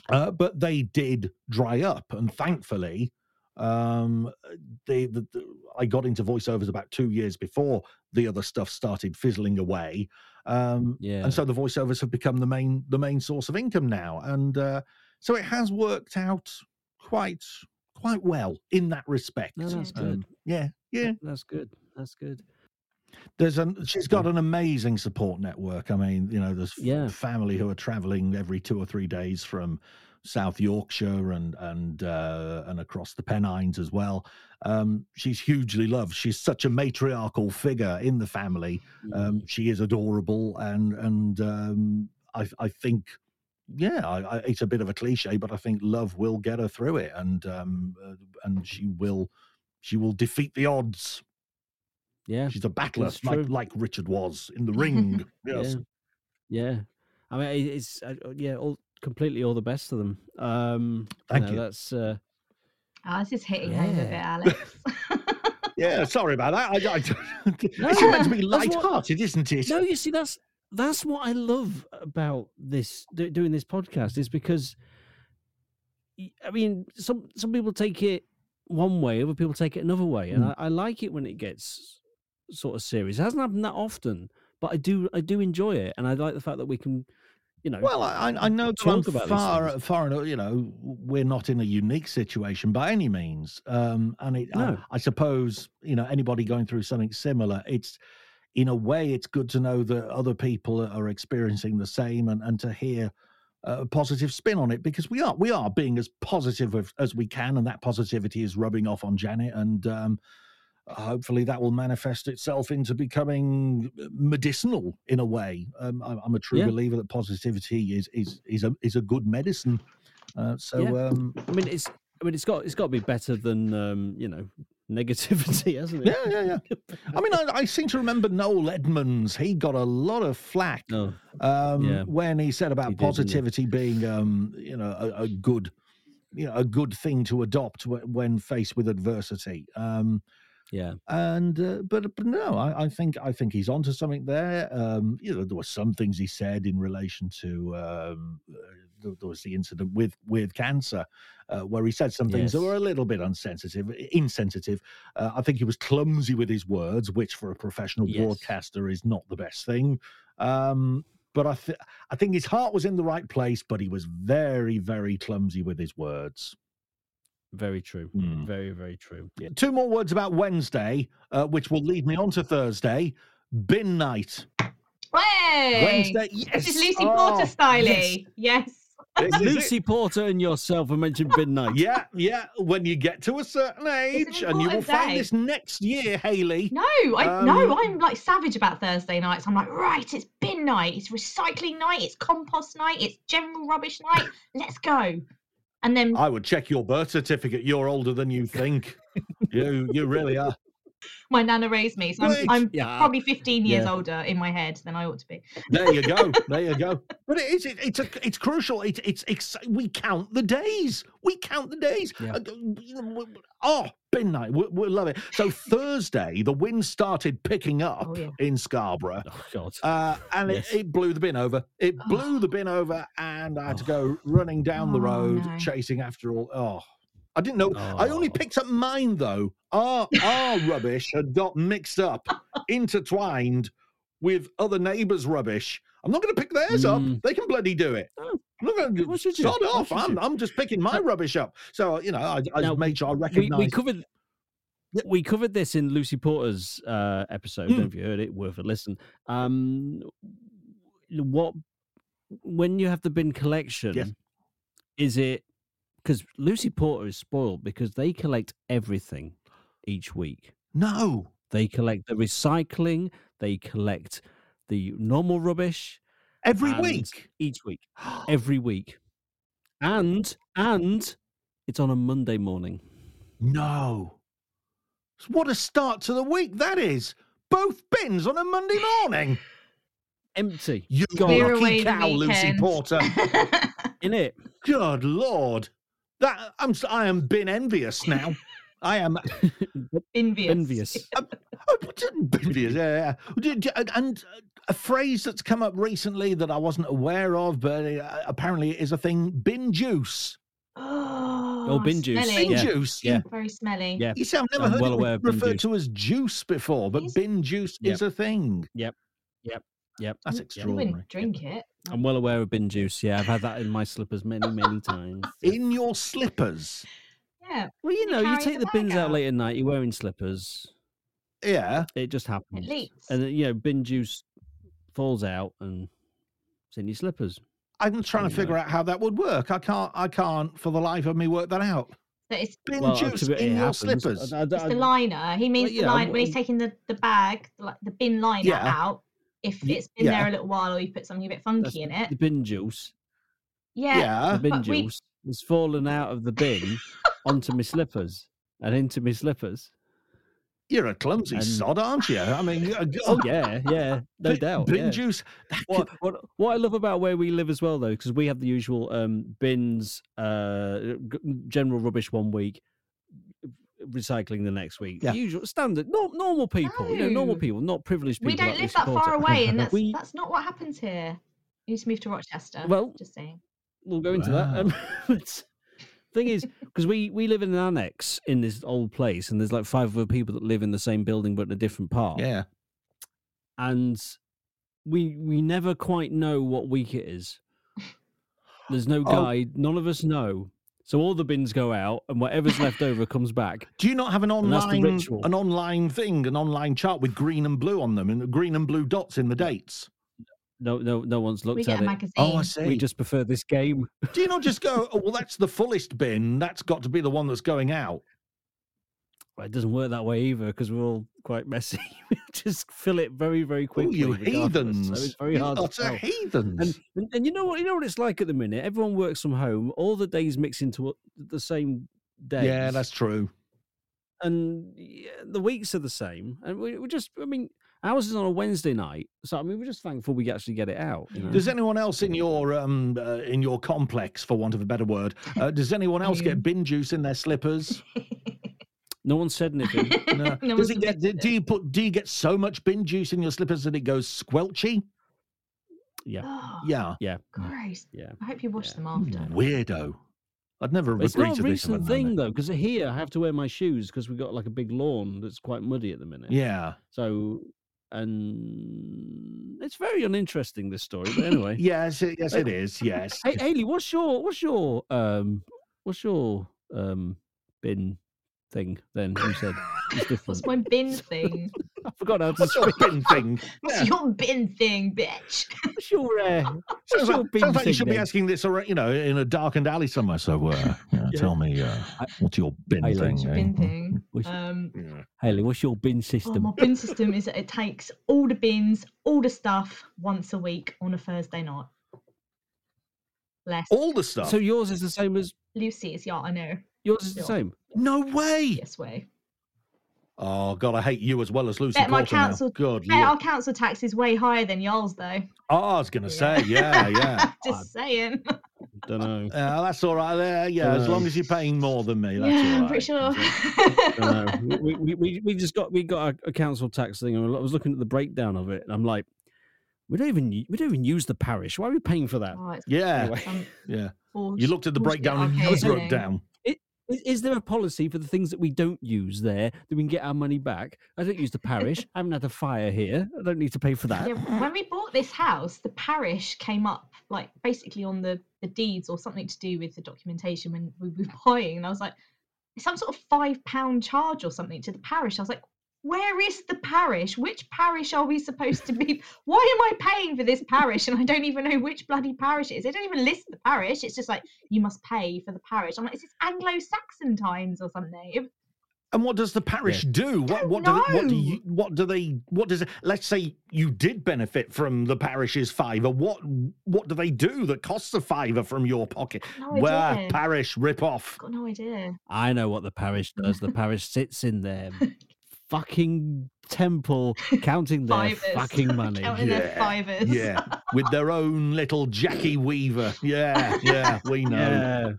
Uh, but they did dry up, and thankfully, um, they, the, the, I got into voiceovers about two years before the other stuff started fizzling away. Um,
Yeah.
and so the voiceovers have become the main the main source of income now and uh, so it has worked out quite quite well in that respect
No, that's good.
Um, yeah yeah
That's good. That's good.
there's an she's got an amazing support network i mean you know there's
Yeah.
family who are traveling every two or three days from south yorkshire and and uh, and across the pennines as well um, she's hugely loved she's such a matriarchal figure in the family
Mm.
um, she is adorable and and um, I, I think yeah I, I, it's a bit of a cliche but i think love will get her through it and um, uh, and she will she will defeat the odds
yeah.
she's a battler like like richard was in the (laughs) ring yes
Yeah. Yeah. I mean, it's uh, yeah, all completely all the best to them. Um,
Thank
know,
you.
That's uh,
oh, this is hitting home a bit,
Yeah.
Alex.
yeah (laughs) sorry about that I, I, (laughs) It's meant to be light-hearted, isn't it
no. You see, that's that's what I love about this doing this podcast is because, I mean, some some people take it one way, other people take it another way, and
Mm.
I, I like it when it gets sort of serious. It hasn't happened that often, but I do I do enjoy it, and I like the fact that we can, you know,
Well, I, I- know that I'm
talk about
far, far, you know, we're not in a unique situation by any means. Um, and it,
No.
I, I suppose, you know, anybody going through something similar, it's, in a way, it's good to know that other people are experiencing the same and, and to hear a positive spin on it because we are, we are being as positive as, as we can. And that positivity is rubbing off on Janet. And, um, hopefully that will manifest itself into becoming medicinal in a way. Um, I, I'm a true
Yeah.
believer that positivity is is is a is a good medicine. Uh, so
Yeah.
um,
I mean, it's I mean, it's got it's got to be better than um, you know (laughs) negativity, hasn't it?
yeah, yeah, yeah. I mean, I, I seem to remember Noel Edmonds. He got a lot of flack
No.
um,
Yeah.
when he said about
He did,
positivity being, um, you know, a, a good, you know, a good thing to adopt when faced with adversity. Um,
Yeah.
and uh, but but no, I, I think I think he's onto something there. Um, you know, there were some things he said in relation to um, uh, there, there was the incident with with cancer, uh, where he said some things that were a little bit insensitive. insensitive. Uh, I think he was clumsy with his words, which for a professional
Yes.
broadcaster is not the best thing. Um, but I th- I think his heart was in the right place, but he was very very clumsy with his words.
Very true.
Mm.
Very very true.
Yeah. Two more words about Wednesday, uh, which will lead me on to Thursday. Bin night.
Way!
Wednesday. Yes.
This is Lucy
Oh,
Porter style
yes.
Yes.
This is it.
Lucy Porter and yourself have mentioned midnight.
Yeah, yeah. When you get to a certain age, and you will
important
find this next year, Haley.
No, I
Um,
no, I'm like savage about Thursday nights. I'm like, right, it's bin night, it's recycling night, it's compost night, it's general rubbish night. Let's go. And then
I would check your birth certificate. You're older than you think. (laughs) you, you really are.
My nana raised me, so I'm, I'm
yeah,
probably 15 years
yeah.
older in my head than I ought to be.
There you go. There you go. (laughs) But it is. It, it's a. It's crucial. It, it's. It's. We count the days. We count the days.
Yeah.
Uh, you know, w- w- Oh, bin night. We, we love it. So (laughs) Thursday, the wind started picking up
Oh, yeah.
in Scarborough.
Oh God.
Uh, and
Yes.
it, it blew the bin over. It
Oh.
blew the bin over, and I had to go running down the
Oh,
road,
no.
chasing after all. Oh, I didn't know. I only
Oh.
picked up mine though. Our our (laughs) rubbish had got mixed up, intertwined with other neighbours' rubbish. I'm not going to pick theirs up.
Mm.
They can bloody do it.
Oh,
I'm not going to
should you?
start
Why
off. I'm. I'm just picking my rubbish up. So you know, I, I
Now,
made sure I
we,
recognised.
we covered we covered this in Lucy Porter's uh, episode.
Mm.
If you heard it, worth a listen. Um, what when you have the bin collection? yes. Is it because Lucy Porter is spoiled because they collect everything each week.
no.
They collect the recycling. They collect the normal rubbish
Every week.
each week, (gasps) every week, and and it's on a Monday morning.
No. What a start to the week that is. Both bins on a Monday morning.
Empty.
You
Clear away
lucky cow, Lucy. Porter. (laughs)
In it.
Good lord, that I'm s- I am bin envious now. (laughs) I am
Envious.
Envious. (laughs)
But didn't- envious. Yeah, yeah. D- d- and- And uh, a phrase that's come up recently that I wasn't aware of, but uh, apparently it is a thing: bin juice. (gasps)
Oh,
bin juice,
smelly.
Bin
Yeah,
juice.
yeah.
Very smelly.
Yeah.
You see, I've never
I'm
heard
well
it
aware
re-
of bin
referred
juice.
to as juice before, but
Is-
bin juice
Yep.
is a thing.
Yep. Yep. Yep.
That's
You
extraordinary.
wouldn't drink it.
I'm well aware of bin juice. Yeah, I've had that in my slippers many, many times. (laughs)
In your slippers.
Yeah,
Well, you
you
know, you take
the
the bins out
out.
late at night, you're wearing slippers.
Yeah.
It just happens.
leaks.
And, you know, bin juice falls out and it's in your slippers.
I'm trying to figure out how that would work. I can't. I can't for the life of me work that out.
so it's,
Bin
Well, uh,
juice
be-
in your
happens.
slippers.
I- I-
it's the liner. He means
yeah,
the line when he's taking the, the bag, the, like the bin liner
Yeah.
out. If it's been
yeah.
there a little while, or you put something a bit
that's
funky in it.
the bin juice.
Yeah,
yeah.
The bin
but we-
juice has fallen out of the bin onto my slippers and into my slippers.
You're a clumsy
And-
sod, aren't you? I mean, uh,
Oh yeah, yeah, no
bin-
doubt.
Bin
yeah.
juice.
what, what what I love about where we live as well, though, because we have the usual um, bins, uh, general rubbish one week, recycling the next week.
Yeah.
Usual standard, no, normal people, you know, normal people, not privileged people.
we don't
like
live that far
Porter.
away, (laughs) and that's
We-
that's not what happens here. You need to move to Rochester.
Well,
just saying.
we'll go into that. Um, (laughs) thing is, (laughs) because we we live in an annex in this old place, and there's like five other people that live in the same building but in a different part.
Yeah.
and we we never quite know what week it is. There's no
Oh.
guide. None of us know. So all the bins go out, and whatever's left over comes back. (laughs)
Do you not have an
And that's the
online an online thing, an online chart with green and blue on them, and green and blue dots in the dates?
No, no, no one's
We
looked
get
at
a
it.
magazine.
Oh, I see.
We just prefer this game.
Do you not just go, (laughs) oh, well, that's the fullest bin. That's got to be the one that's going out.
Well, it doesn't work that way either because we're all quite messy. (laughs) we just fill it very, very
Oh,
quickly.
you
regardless,
heathens!
So it's very
you
hard to
utter
tell.
heathens.
And, and and you know what you know what it's like at the minute. Everyone works from home. All the days mix into the same day.
yeah, that's true.
and yeah, the weeks are the same. And we, we just, I mean, ours is on a Wednesday night, so I mean, we're just thankful we actually get it out. You know?
Does anyone else in your um uh, in your complex, for want of a better word, uh, does anyone else get bin juice in their slippers? (laughs)
no one said anything. (laughs)
No. (laughs)
No
does
one's
it get? Do, do you put? Do you get so much bin juice in your slippers that it goes squelchy?
yeah,
Oh,
Yeah.
yeah,
gross.
yeah.
I hope you wash
Yeah.
them after.
Weirdo. I'd never
it's
agree
not
to
a
this. if I'd
recent thing though, because here I have to wear my shoes because we've got like a big lawn that's quite muddy at the minute.
Yeah.
So, and it's very uninteresting this story. But anyway,
Yes. (laughs) Yes, it is. Yes.
hey, Haley, what's your what's your um what's your um bin thing? Then you said it's different.
What's my bin thing? (laughs)
I forgot how to
What's your bin thing?
What's
Yeah.
your bin thing, bitch?
What's your uh, (laughs)
Sounds
what's your
like,
bin
sounds like you
thing
should be
then?
asking this, alre- you know, in a darkened alley somewhere. So, uh, yeah, (laughs)
Yeah.
tell me, uh, what's your bin
I
thing?
What's your
eh?
bin thing?
What's-
Um,
Yeah.
Haley, what's your bin
oh,
system?
my bin system is that it takes all the bins, all the stuff once a week on a Thursday night. Less.
All the stuff.
So yours is the same as
Lucy is yeah, I know.
Yours is the same.
no way.
Yes way.
Oh God, I hate you as well as Lucy
Bet my
Porter now.
council-
Good
Hey, our council tax is way higher than y'all's though.
Oh, I was going to say, yeah, yeah. (laughs)
Just saying.
Don't know.
Uh, that's all right there. Yeah, as long as you're paying more than me, that's
yeah,
all
I'm
right.
pretty sure.
Don't know. (laughs) We, we, we, we just got we got a, a council tax thing, and I was looking at the breakdown of it, and I'm like, we don't even we don't even use the parish. Why are we paying for that?
Oh, it's
Yeah,
Anyway.
some
yeah.
bullsh-
You looked at the breakdown and you wrote down.
Is, is there a policy for the things that we don't use there that we can get our money back? I don't use the parish. (laughs) I haven't had a fire here. I don't need to pay for that.
Yeah, when we bought this house, the parish came up like basically on the, the deeds or something to do with the documentation when we were (laughs) buying. And I was like, some sort of five pound charge or something to the parish. I was like, where is the parish? Which parish are we supposed to be? Why am I paying for this parish? And I don't even know which bloody parish it is. They don't even list the parish. It's just like, you must pay for the parish. I'm like, is this Anglo Saxon times or something?
And what does the parish do? What
don't
what do they, what do you what do they what does it let's say you did benefit from the parish's fiver. What what do they do that costs a fiver from your pocket?
No
Where parish rip off.
I've got no idea.
I know what the parish does. The parish sits in there, (laughs) fucking temple (laughs) counting their
Fivers.
fucking (laughs) money.
Counting their
Yeah,
fivers.
Yeah, with their own little Jackie Weaver. Yeah, yeah, we (laughs) know.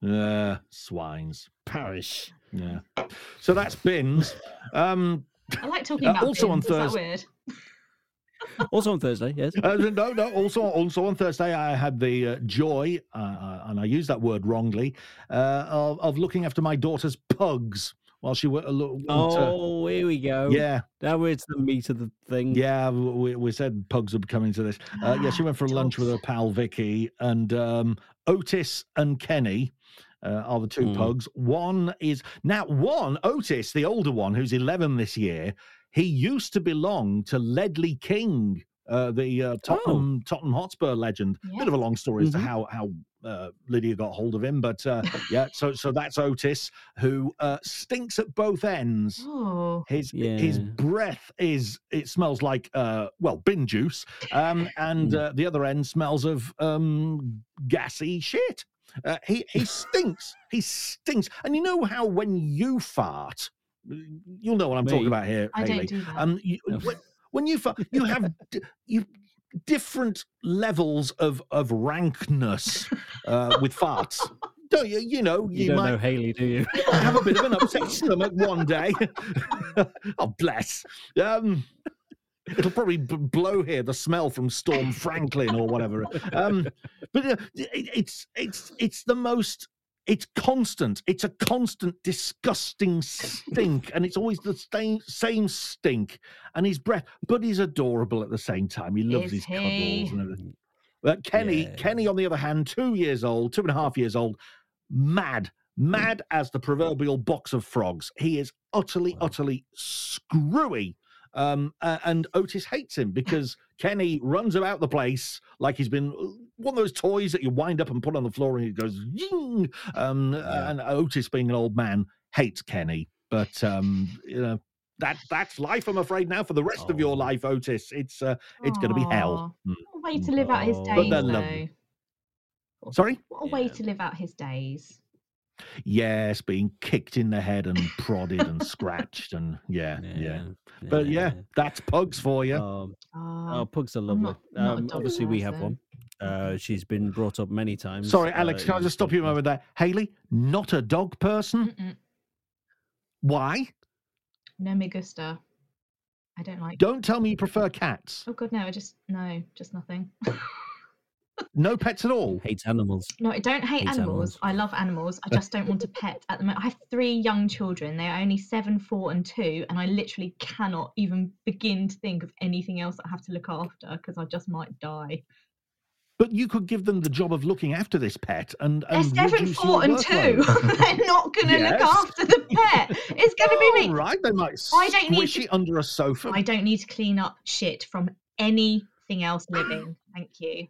Yeah,
Yeah, swines.
parish.
Yeah. So that's bins. Um,
I like talking
Uh,
about
also on
bins, is that
Thursday-
weird?
Also on Thursday, yes.
Uh, no, no. Also, also on Thursday, I had the uh, joy, uh, uh, and I use that word wrongly, uh, of, of looking after my daughter's pugs while she went. Uh,
Oh, here we go.
yeah,
Now it's the meat of the thing.
yeah. We, we said pugs would coming to this. Uh, yeah, she went for lunch with her pal Vicky, and um, Otis and Kenny. Uh, are the two
Mm.
pugs? One is now one Otis, the older one, who's eleven this year. He used to belong to Ledley King, uh, the uh, Tottenham Tottenham Hotspur legend. Bit of a long story as to
Mhm.
how how uh, Lydia got hold of him, but uh, (laughs) yeah. So so that's Otis, who uh, stinks at both ends.
Oh,
His his breath is it smells like uh well bin juice, um, and
Mm.
uh, the other end smells of um gassy shit. Uh, he he stinks. he stinks. And you know how when you fart, you'll know what I'm talking about here.
I
Haley.
don't do that.
Um, you,
No.
when, when you you have you different levels of of rankness uh, with farts. Don't you? You know,
You,
you,
don't
might
know Haley, do you?
you have a bit of an (laughs) upset stomach one day. (laughs) oh, bless. Um, it'll probably b- blow here the smell from Storm Franklin or whatever. Um, but uh, it, it's it's it's the most. It's constant. It's a constant, disgusting stink, and it's always the same same stink. And his breath, but he's adorable at the same time. He loves
Is
his
he?
cuddles and everything. But Kenny,
Yeah.
Kenny, on the other hand, two years old, two and a half years old, mad, mad as the proverbial box of frogs. He is utterly,
Wow.
utterly screwy. Um, a- and Otis hates him because Kenny runs about the place like he's been uh, one of those toys that you wind up and put on the floor and he goes ying. Um,
Yeah.
and Otis, being an old man, hates Kenny. But um, you know that that's life. I'm afraid now for the rest of your
Oh.
life, Otis. It's uh, it's going to be hell. Mm.
What a way to live out his
Oh.
days,
But
they're
though.
lovely. Sorry.
What a way
Yeah.
to live out his days.
Yes, being kicked in the head and prodded and scratched and yeah, (laughs) yeah. But yeah, that's pugs for you.
Um, oh, pugs are lovely.
not- I'm not
um, obviously, we have one. Uh, she's been brought up many times.
Sorry,
uh,
Alex, can I just stop you a moment there? Haley, not a dog person.
mm-mm.
Why?
No me gusta. I don't like.
Don't tell me you prefer cats.
Oh god, no! I just no, just nothing. (laughs)
No pets at all.
Hates animals.
No, I don't hate
Hates
animals.
animals.
I love animals. I just don't want a pet at the moment. I have three young children. They are only seven, four, and two, and I literally cannot even begin to think of anything else I have to look after because I just might die.
But you could give them the job of looking after this pet and,
They're seven,
reduce
four, and two.
workload. (laughs)
They're not going to look after the pet. It's going to be me.
right, they might
I don't need
squish
to-
it under a sofa.
I don't need to clean up shit from anything else living. Thank you.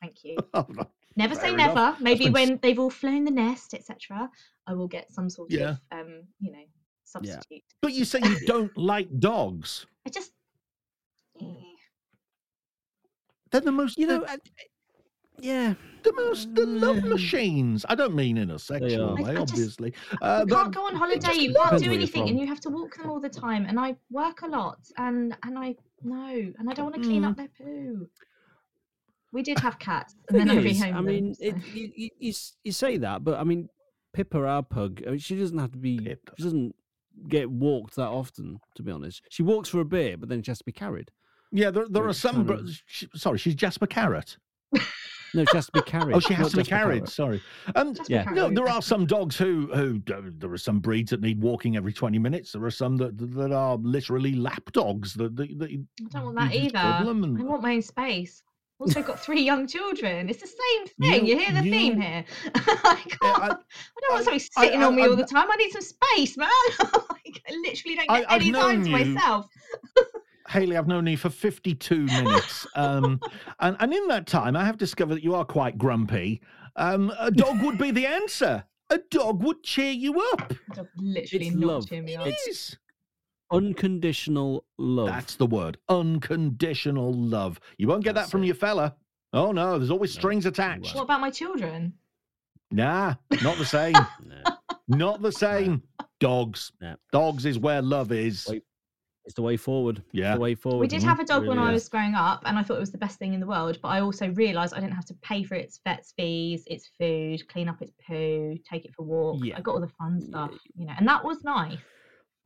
Thank you. (laughs) Never say
enough.
never. Maybe
been
when they've all flown the nest, etc., I will get some sort
Yeah.
of, um, you know, substitute.
But you say you (coughs) don't like dogs.
I just,
They're the most,
You know, I, yeah.
the most, the love
Mm.
machines. I don't mean in a sexual way,
I just-
obviously. Uh,
you can't go on holiday. You can't do anything, and you have to walk them all the time. And I work a lot, and and I no, and I don't want to clean
Mm.
up their poo. We did have cats, and then I
Thing is,
rehomed
I mean,
them.
it, you, you, you say that, but I mean, Pippa, our pug, I mean, she doesn't have to be.
Pippa.
She doesn't get walked that often, to be honest. She walks for a bit, but then she has to be carried.
yeah, there, there are some.
kind
br-
of-
sorry, she's Jasper Carrott. (laughs)
No, she has to be carried.
Oh, she has
not
to be carried.
carrot.
Sorry. Um,
yeah.
because
no, there are some dogs who who uh, there are some breeds that need walking every twenty minutes. There are some that that are literally lap dogs. That, that, that
I don't want that either.
and-
I want my own space. Also, got three young children. It's the same thing. You,
You-
hear the theme here. (laughs) I can't.
I-
I, don't want somebody sitting
I-
on me all the time. I need some space, man. (laughs) like, I literally don't get any time to myself.
Haley, I've known you for 52 minutes. Um, and, and in that time, I have discovered that you are quite grumpy. Um, a dog would be the answer. A dog would cheer you up.
Dog literally
It's
not
love.
cheer me up.
It's-
is.
Unconditional love.
That's the word. Unconditional love. You won't get that from
it.
your fella. Oh, no, there's always
No,
strings attached.
What about my children?
Nah, not the same. (laughs)
No.
not the same. Dogs.
No.
Dogs is where love is.
Wait. It's the way forward. It's
Yeah.
the way forward.
We did have a dog when
Really
I was growing up, and I thought it was the best thing in the world. But I also realised I didn't have to pay for its vet's fees, its food, clean up its poo, take it for walks.
Yeah.
I got all the fun stuff, you know, and that was nice.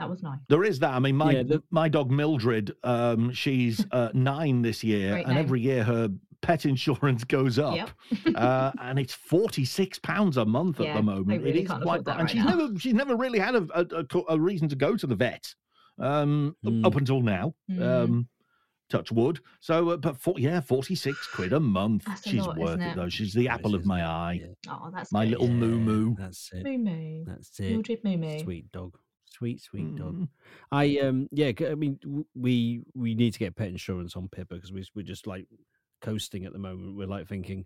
That was nice.
There is that. I mean, my
Yeah, the-
my dog Mildred, um, she's (laughs) uh, nine this year,
Great
and
name.
every year her pet insurance (laughs) goes up,
Yep.
uh, (laughs) and it's forty six pounds a month at
Yeah,
the
I
moment.
really
it is
can't
quite,
that
and
right
she's
now.
never she's never really had a, a, a a reason to go to the vet um, up-
Mm.
up until now.
Mm.
Um, touch wood. So, uh, but for, yeah, forty six quid a month.
That's a
she's
lot,
worth
isn't
it
it?
though. She's the
Yes,
apple of my eye.
yeah.
Oh, that's
My
good.
little moo moo.
That's it.
moo moo.
That's it.
Mildred moo moo.
Sweet dog. Sweet, sweet dog.
Mm.
I um yeah, I mean we we need to get pet insurance on Pippa because we we're just like coasting at the moment. We're like thinking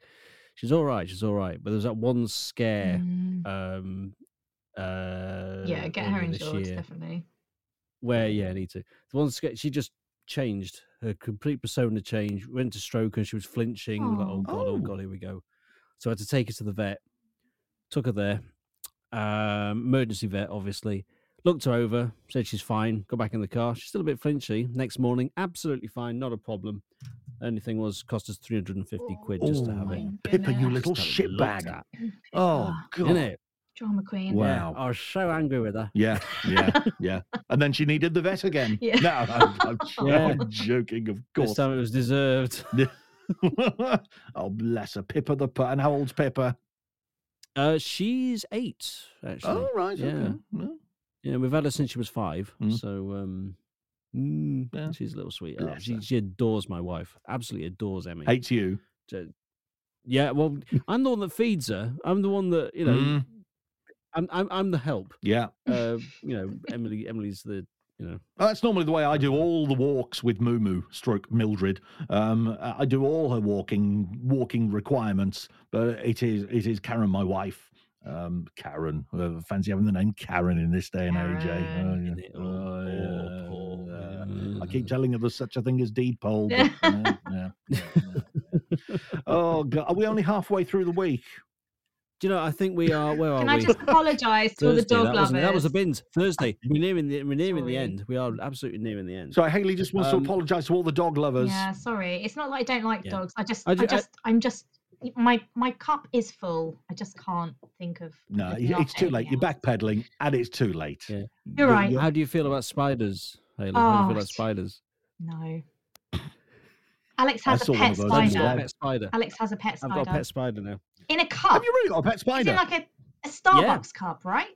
she's all right, she's all right. But there's that one scare
Mm.
um uh
Yeah, get her insured,
year
definitely.
where yeah, I need to. The one scare she just changed her complete persona changed, went to stroke and she was flinching. We're like, oh god, oh
Oh.
god, here we go. So I had to take her to the vet. Took her there. Um, emergency vet, obviously. Looked her over, said she's fine. Got back in the car. She's still a bit flinchy. Next morning, absolutely fine, not a problem. Only thing was cost us three hundred and fifty quid just to
Oh
have
my
it.
Pippa, you little
Just to have it looked
shitbag.
at,
Oh
Ah,
god.
innit?
Drama queen.
Wow.
Yeah, I was so angry with her.
Yeah, yeah, (laughs) yeah. And then she needed the vet again.
Yeah.
No, I'm, I'm, (laughs)
Yeah.
I'm joking, of
This
course.
time it was deserved. (laughs)
oh, bless her. Pippa the put. And how old's Pippa?
Uh, she's eight, actually.
Oh, right.
yeah.
Okay. Well,
Yeah, we've had her since she was five.
Mm.
So um, mm,
Yeah.
she's a little
sweet.
She, she adores my wife. Absolutely adores Emmy.
hates you.
So- yeah, well, (laughs) I'm the one that feeds her. I'm the one that you know.
Mm.
I'm, I'm I'm the help.
Yeah.
Uh, you know, Emily. Emily's the you know.
Well, that's normally the way I do all the walks with Moo Moo, stroke Mildred. Um, I I do all her walking walking requirements, but it is it is Karen, my wife. Um, Karen, uh, fancy having the name Karen in this day and age. eh? Oh, yeah.
Oh, poor,
yeah,
poor.
yeah. I keep telling her there's such a thing as deed poll. But, (laughs) yeah, yeah, yeah, yeah. Oh God, are we only halfway through the week?
Do you know? I think we are. Where are
Can
we?
I just apologise to all the dog
that,
lovers?
that was a bins. Thursday. (laughs) We're nearing the we're nearing the end. We are absolutely nearing the end.
So Haley just wants
Um,
to apologise to all the dog lovers.
Yeah, sorry. It's not like I don't like
Yeah.
dogs. I just,
I
I,
ju- I-
just, I, am just, my my cup is full. I just can't think of.
No, it's too late. You're backpedaling, and it's too late.
Yeah.
You're right.
How do you feel about spiders, Haley? How do you
Oh,
feel about oh, spiders?
No. Alex has a pet
of
I've got a
spider.
pet spider.
Alex has a pet spider.
I've
spider
got a pet spider now.
in a cup.
Have you really got a pet
It's
spider?
in like a, a Starbucks cup, right?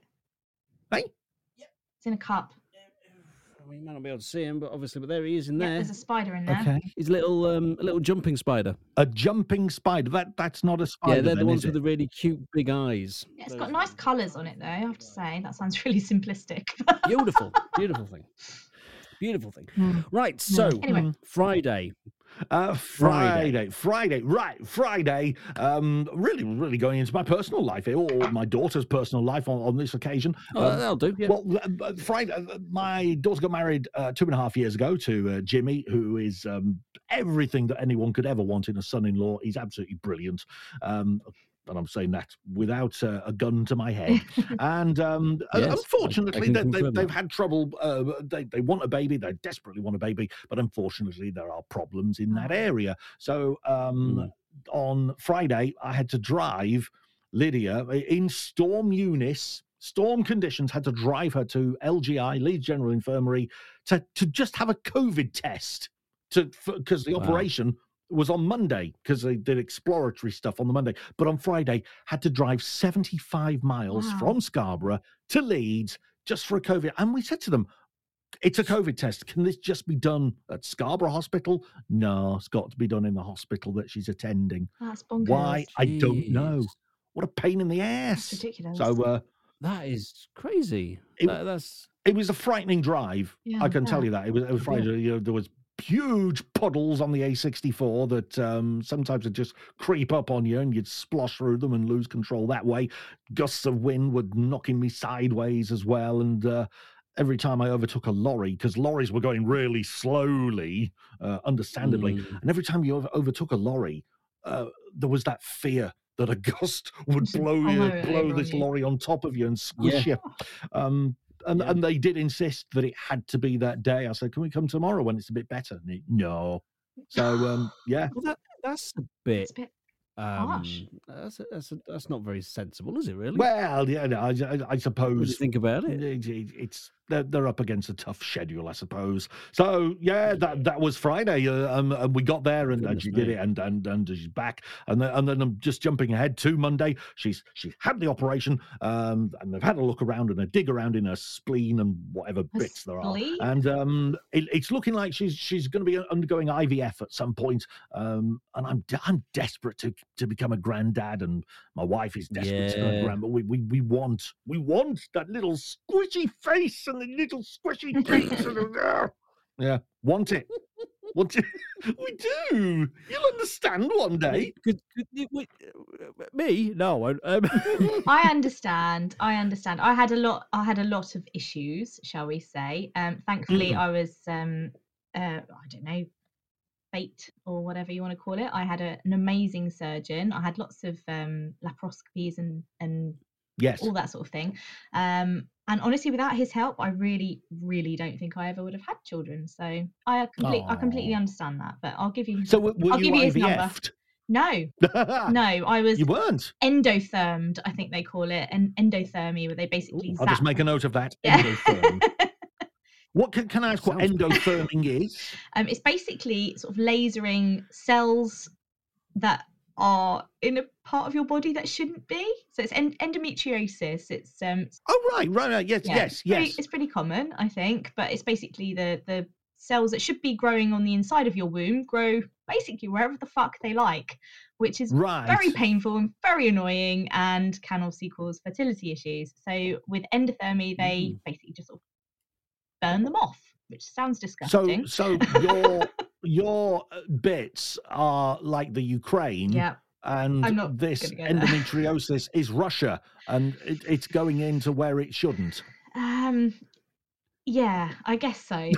Hey?
It's in a cup.
I mean, you might not be able to see him, but obviously, but there he is in
Yeah,
there.
there's a spider in there.
Okay.
He's a little, um, a little jumping spider.
A jumping spider. That that's not a spider.
yeah, they're the ones with
it?
the really cute big eyes.
Yeah, it's
Those
got nice colours on it, though. I have to say that sounds (laughs) really simplistic.
Beautiful, (laughs) beautiful thing. Beautiful thing.
Mm.
Right, so
Anyway.
Friday.
Uh,
Friday.
Friday, Friday, right, Friday. Um, really, really going into my personal life here, or my daughter's personal life on, on this occasion.
Oh,
Um,
that'll do. Yeah.
Well, uh, uh, Friday, uh, my daughter got married uh, two and a half years ago to uh, Jimmy, who is um, everything that anyone could ever want in a son-in-law. He's absolutely brilliant. And I'm saying that without uh, a gun to my head. (laughs) and um,
Yes, I- I
unfortunately, they, they,
confirm
they've
that.
had trouble. Uh, they, they want a baby. They desperately want a baby. But unfortunately, there are problems in that
Oh.
area. So um,
Mm.
on Friday, I had to drive Lydia uh, in Storm Eunice, storm conditions, had to drive her to LGI, Leeds General Infirmary, to, to just have a COVID test to because the
Wow.
operation was on Monday because they did exploratory stuff on the Monday. But on Friday, had to drive 75 miles
Wow.
from Scarborough to Leeds just for a COVID. And we said to them, it's a COVID test. Can this just be done at Scarborough Hospital? No, it's got to be done in the hospital that she's attending.
That's bonkers.
Why? I don't know. What a pain in the
That's
ass.
ridiculous.
So uh,
That is crazy.
It-
That- that's
it was a frightening drive.
Yeah,
I can
I
tell you that. It was, it was
I bet.
frightening. You know, there was huge puddles on the A64 that um, sometimes would just creep up on you and you'd splosh through them and lose control that way. Gusts of wind were knocking me sideways as well. And uh, every time I overtook a lorry, because lorries were going really slowly, uh, understandably,
Mm.
and every time you over- overtook a lorry, uh, there was that fear that a (laughs) gust would blow you, blow this lorry on top of you and squish you. Um, and,
Yeah.
and they did insist that it had to be that day. I said, "Can we come tomorrow when it's a bit better?" And he, no. So um, yeah,
Well, that that's a bit.
It's a bit
Um,
harsh.
that's that's that's not very sensible, is it? Really?
well, yeah, no, I, I, I
what do you
suppose
think about it?
it- it- it's they're, they're up against a tough schedule, I suppose. So yeah, that that was Friday, uh, um, and we got there, and, and she did it, and and and she's back, and then and then I'm just jumping ahead to Monday. She's she had the operation, um, and they've had a look around and a dig around in her spleen and whatever
Her
bits there are,
spleen?
and um, it, it's looking like she's she's going to be undergoing IVF at some point, um, and I'm de- I'm desperate to to become a granddad, and my wife is desperate to become a
Yeah.
grandma. We, we we want we want that little squishy face and the little squishy teeth. and the- yeah, want it. (laughs) Want it. (laughs) We do. You'll understand one day.
Could, could you, wait, uh, me? No. I, um, (laughs)
I understand. I understand. I had a lot. I had a lot of issues, shall we say? Um, thankfully,
Mm.
I was. Um, uh, I don't know, fate or whatever you want to call it. I had a, an amazing surgeon. I had lots of um, laparoscopies and and
Yes.
all that sort of thing. Um, and honestly, without his help, I really, really don't think I ever would have had children. So I complete, I completely understand that. But I'll give you.
So w- were
I'll
you
give you his number.
IVF'd?
no, (laughs) no, I was
You weren't.
endothermed. I think they call it an endothermy, where they basically
I'll just make a note of that.
Yeah.
Endotherm. (laughs) what can, can I ask what endotherming is?
um, it's basically sort of lasering cells that are in a part of your body that shouldn't be. So it's en- endometriosis. It's um,
Oh right, right, right. Yes,
yeah,
yes,
it's pretty,
yes.
It's pretty common, I think, but it's basically the the cells that should be growing on the inside of your womb grow basically wherever the fuck they like, which is
Right.
very painful and very annoying and can also cause fertility issues. So with endothermy, they basically just sort of burn them off, which sounds disgusting.
So, so (laughs) your your uh, bits are like the Ukraine,
yeah,
and this endometriosis is Russia, and it, it's going into where it shouldn't.
um, yeah, I guess so.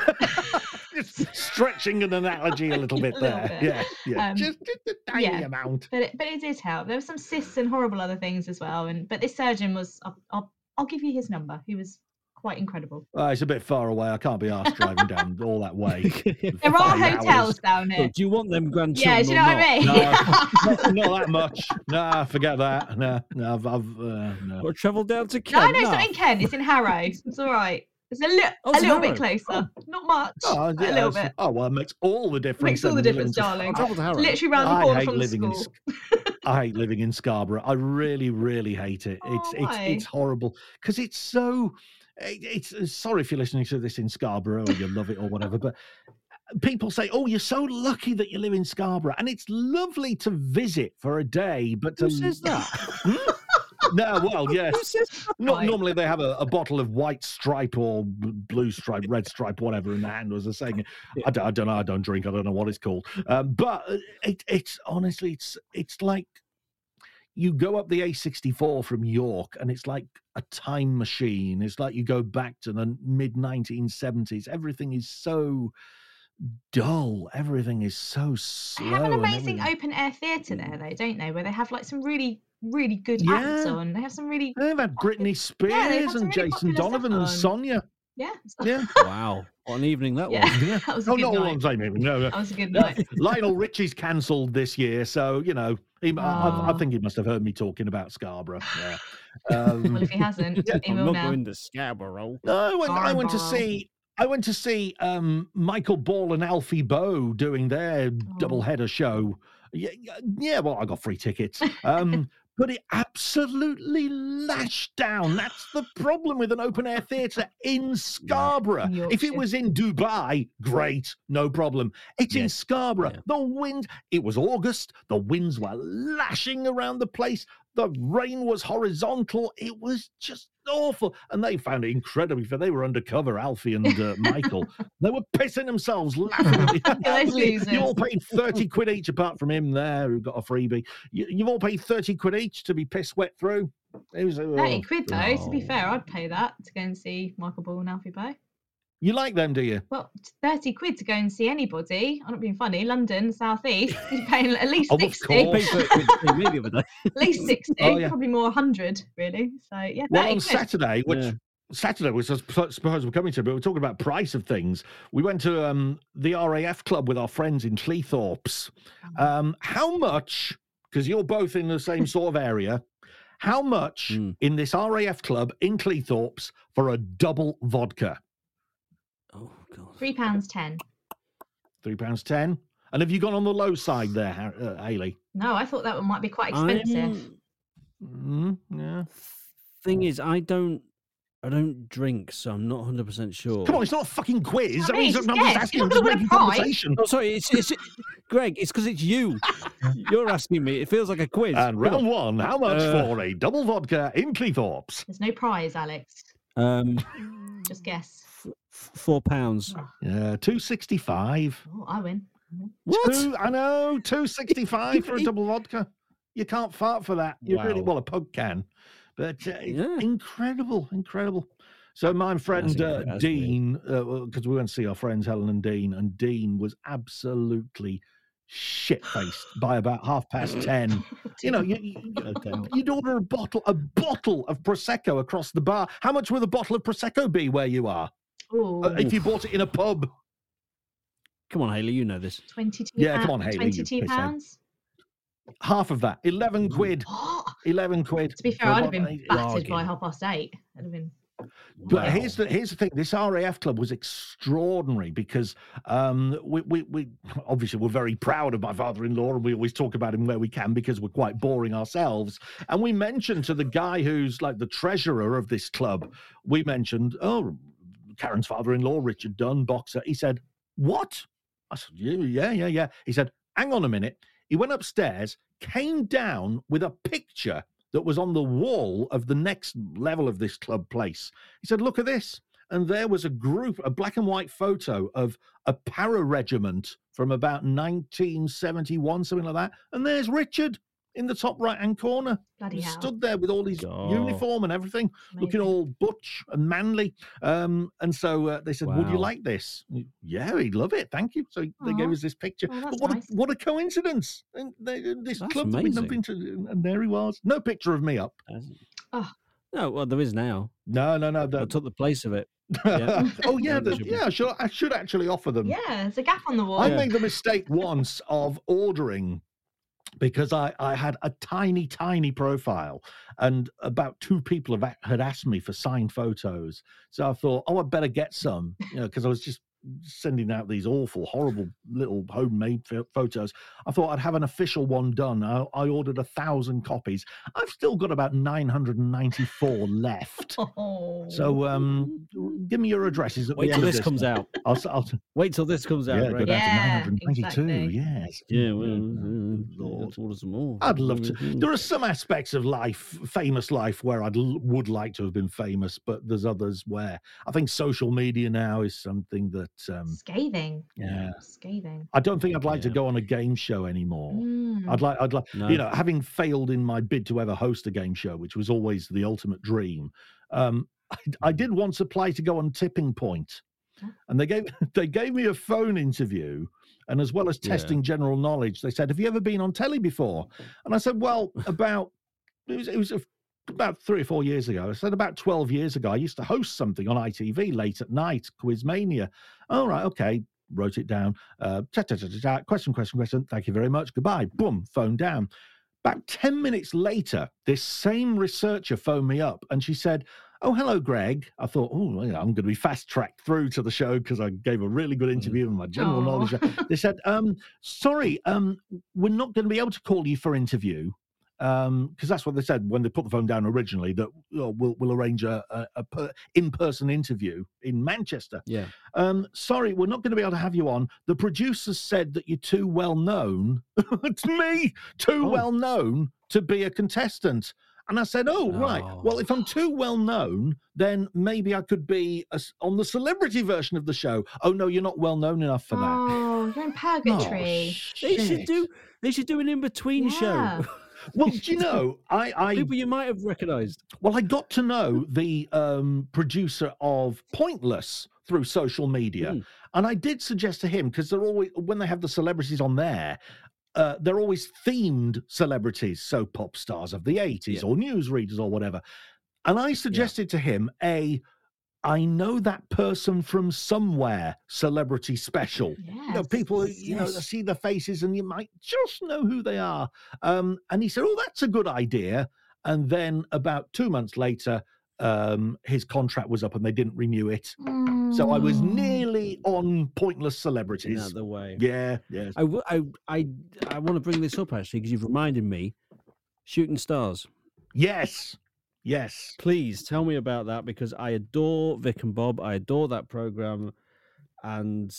(laughs)
Stretching an analogy a little (laughs) bit
A little
there.
bit.
Yeah, yeah.
Um,
just, just a tiny
yeah.
amount.
but it, but it did help. There were some cysts and horrible other things as well. And but this surgeon was, I'll, I'll, I'll give you his number. He was quite incredible.
Uh, it's a bit far away. I can't be asked driving down (laughs) all that way. (laughs)
There are hotels
hours.
down here.
do you want them grandchildren?
Yeah, do you know what I
not?
mean? (laughs)
not, not that much. Nah, forget that. Nah, no, I've, I've uh, no.
Or travel down to
no,
Kent?
no, it's not in Kent. It's in Harrow. It's all right. It's a, li-
Oh,
a
it's in
little bit
Harrow.
closer. Not much.
Oh,
a little bit.
Oh well, it makes all the difference.
Makes all the
when you live
difference,
in-
darling.
I'll travel to Harrow.
Literally round the corner
hate
from the
living in
school.
I hate living in Scarborough. I really, really hate it.
Oh,
It's it's it's horrible because it's so. It- It's uh, sorry if you're listening to this in Scarborough or you love it or whatever, but uh, people say, "Oh, you're so lucky that you live in Scarborough," and it's lovely to visit for a day. But to
Who says that? (laughs)
Hmm? no, well, yes.
Who says that?
Not normally they have a, a bottle of white stripe or blue stripe, red stripe, whatever in the hand as a saying. I, don't, I don't know. I don't drink. I don't know what it's called. Um, but uh, it, it's honestly, it's it's like you go up the A64 from York, and it's like a time machine. It's like you go back to the mid 1970s. Everything is so dull. Everything is so slow.
They have an amazing open air theatre there, though, don't they? Where they have like some really, really good acts
Yeah.
on. They have some really,
They've had Britney Spears
Yeah, they've had some
and
really
Jason Donovan and. Sonia.
Yeah.
Yeah.
Wow, what an evening that
Yeah.
was.
Yeah. (laughs)
That was a
Oh,
good
not all I'm saying. maybe, No, no.
That was a good night. (laughs)
Lionel Richie's cancelled this year, so you know, he, I, I- I
Oh.
think he must have heard me talking about Scarborough. Yeah. Um, (laughs)
Well, if he hasn't, he
I'm not
now.
going to Scarborough.
no, I went. I went to see. I went to see um, Michael Ball and Alfie Boe doing their double
Oh.
header show. Yeah, yeah, yeah, well, I got free tickets. Um, but it absolutely lashed down. That's the problem with an open air theatre in Scarborough.
in
if it was in Dubai, great, no problem. It's in Scarborough.
yeah.
The wind, it was August, the winds were lashing around the place. The rain was horizontal. It was just awful. And they found it incredibly fair. They were undercover, Alfie and uh, (laughs) Michael. They were pissing themselves laughing at me. (laughs)
Those
You all paid 30 quid each, apart from him there, who got a freebie. You, you've all paid 30 quid each to be piss wet through. It was,
30
oh,
quid, though, to be fair, I'd pay that to go and see Michael Ball and Alfie Boe.
You like them, do you?
Well, 30 quid to go and see anybody. I'm not being funny. London, South East, you're (laughs) paying at least
Oh, of
60.
Course.
paid 30 quid to see me the other day. (laughs)
At least 60.
Oh, yeah.
probably more 100, really. So, yeah,
Well, on
quid.
Saturday, which
Yeah.
Saturday, which I suppose we're coming to, but we're talking about price of things. We went to um, the RAF club with our friends in Cleethorpes. Um, how much, because you're both in the same sort of area, how much
Mm.
in this RAF club in Cleethorpes for a double vodka?
Oh god.
Three pounds ten.
Three pounds ten. And have you gone on the low side there, Har- uh, Haley?
No, I thought that one might be quite expensive.
Mm, yeah.
Thing is, I don't. I don't drink, so I'm not 100 percent sure.
Come on, it's not a fucking quiz.
I
I mean,
mean,
I'm
just
just asking,
You're
I'm
not
just
gonna win a
making conversation.
Oh, sorry, it's, it's Greg. It's because it's you. (laughs) You're asking me. It feels like a quiz.
And
Come
round one, how much
Uh,
for a double vodka in Cleethorpes?
There's no prize, Alex.
Um,
Just guess.
f- f- four pounds.
Yeah, two sixty five.
Oh, I win.
What?
Two, I know, two sixty five for a (laughs) double vodka. You can't fart for that. You really
Wow.
well a pug can, but uh,
Yeah.
incredible, incredible. So my friend uh,
incre- that's weird.
Dean, because we went to see our friends Helen and Dean, and Dean was absolutely shit faced by about half past (laughs) ten. You know, you, you, you'd order a bottle, a bottle of prosecco across the bar. How much would a bottle of prosecco be where you are?
Oh,
Uh, if you bought it in a pub,
Come on, Haley. You know this.
22
Yeah, come on, Hayley, you
22
pisshead.
pounds?
Half of that, eleven quid.
What?
Eleven (gasps) quid.
To be fair, I'd have been battered by half past eight. I'd have been.
But here's the here's the thing. This RAF club was extraordinary because um, we, we we obviously we're very proud of my father-in-law, and we always talk about him where we can because we're quite boring ourselves. And we mentioned to the guy who's like the treasurer of this club, we mentioned, oh, Karen's father-in-law, Richard Dunn, boxer. He said, "What?" I said, "Yeah, yeah, yeah, yeah." He said, "Hang on a minute." He went upstairs, came down with a picture that was on the wall of the next level of this club place. He said, Look at this. And there was a group, a black and white photo of a para regiment from about 1971, something like that. And there's Richard in the top right hand corner.
Bloody
He
hell.
stood there with all his
God.
uniform and everything, looking all butch and manly. Um, and so uh, they said, Would you like this? Yeah, he'd love it. Thank you. So they gave us this picture.
Oh,
but what,
nice.
a, what a coincidence. And they, this
That's
club that we'd not been to, and there he was. No picture of me up.
Oh.
No, well, there is now.
No, no, no.
I took the place of it. yeah. (laughs)
oh yeah,
Yeah,
the,
there should be.
yeah. I should, I should actually offer them.
Yeah, there's a gap on the wall.
I
Yeah.
made the mistake once of ordering because I, I had a tiny, tiny profile, and about two people have, had asked me for signed photos. So I thought, oh, I better get some, you know, because I was just sending out these awful, horrible little homemade pho- photos. I thought I'd have an official one done. I, I ordered a thousand copies. I've still got about 994 left. (laughs)
Oh.
So um, give me your addresses at
Wait till
end
this comes out.
I'll, s- I'll,
Wait till this comes out.
yeah,
Greg.
go down
Yeah,
to 992.
exactly.
Yes.
Yeah,
Mm,
well,
mm,
uh,
Lord.
let's order some more.
I'd love to.
Mhm.
There are some aspects of life, famous life, where I would would like to have been famous, but there's others where I think social media now is something that um,
Scathing.
yeah.
Scathing.
I don't think I'd like to go on a game show anymore.
Mm.
I'd like, I'd like,
No.
you know, having failed in my bid to ever host a game show, which was always the ultimate dream. Um, (laughs) I, I did once apply to go on Tipping Point, and they gave (laughs) they gave me a phone interview, and as well as
Yeah.
testing general knowledge, they said, "Have you ever been on telly before?" And I said, "Well, (laughs) about it was it was a, about three or four years ago." I said, "About twelve years ago, I used to host something on ITV late at night, Quizmania." All right, okay. Wrote it down. Uh, question, question, question. Thank you very much. Goodbye. Boom, phone down. About 10 minutes later, this same researcher phoned me up and she said, Oh, hello, Greg. I thought, oh, yeah, I'm going to be fast tracked through to the show because I gave a really good interview and my general
Aw.
knowledge. They said, um, sorry, um, we're not going to be able to call you for interview. Because that's what they said when they put the phone down originally, that oh, we'll, we'll arrange a, a, a per, in-person interview in Manchester.
Yeah.
Um, sorry, we're not going to be able to have you on. The producers said that you're too well known. (laughs) it's me, too
Oh.
well known to be a contestant. And I said, oh, right. Well,
Oh.
if I'm too well known, then maybe I could be a s on the celebrity version of the show. Oh, no, you're not well known enough for that.
Oh, you're in (laughs)
Oh,
purgatory.
They should do. They should do an in between
Yeah.
show.
Well, do you know, I, I
People you might have recognised.
Well, I got to know the um, producer of Pointless through social media,
Mm.
and I did suggest to him because they're always when they have the celebrities on there, uh, they're always themed celebrities, so pop stars of the eighties
Yeah.
or newsreaders or whatever. And I suggested to him a I know that person from somewhere, celebrity special. You know,
Yes.
people, you know, see the faces and you might just know who they are. Um, and he said, Oh, that's a good idea. And then about two months later, um, his contract was up and they didn't renew it. So I was
Mm.
nearly on pointless celebrities.
out the way.
Yeah, yeah.
I, w- I, I, I want to bring this up actually because you've reminded me. Shooting Stars.
Yes, yes.
Please tell me about that because I adore Vic and Bob. I adore that program, and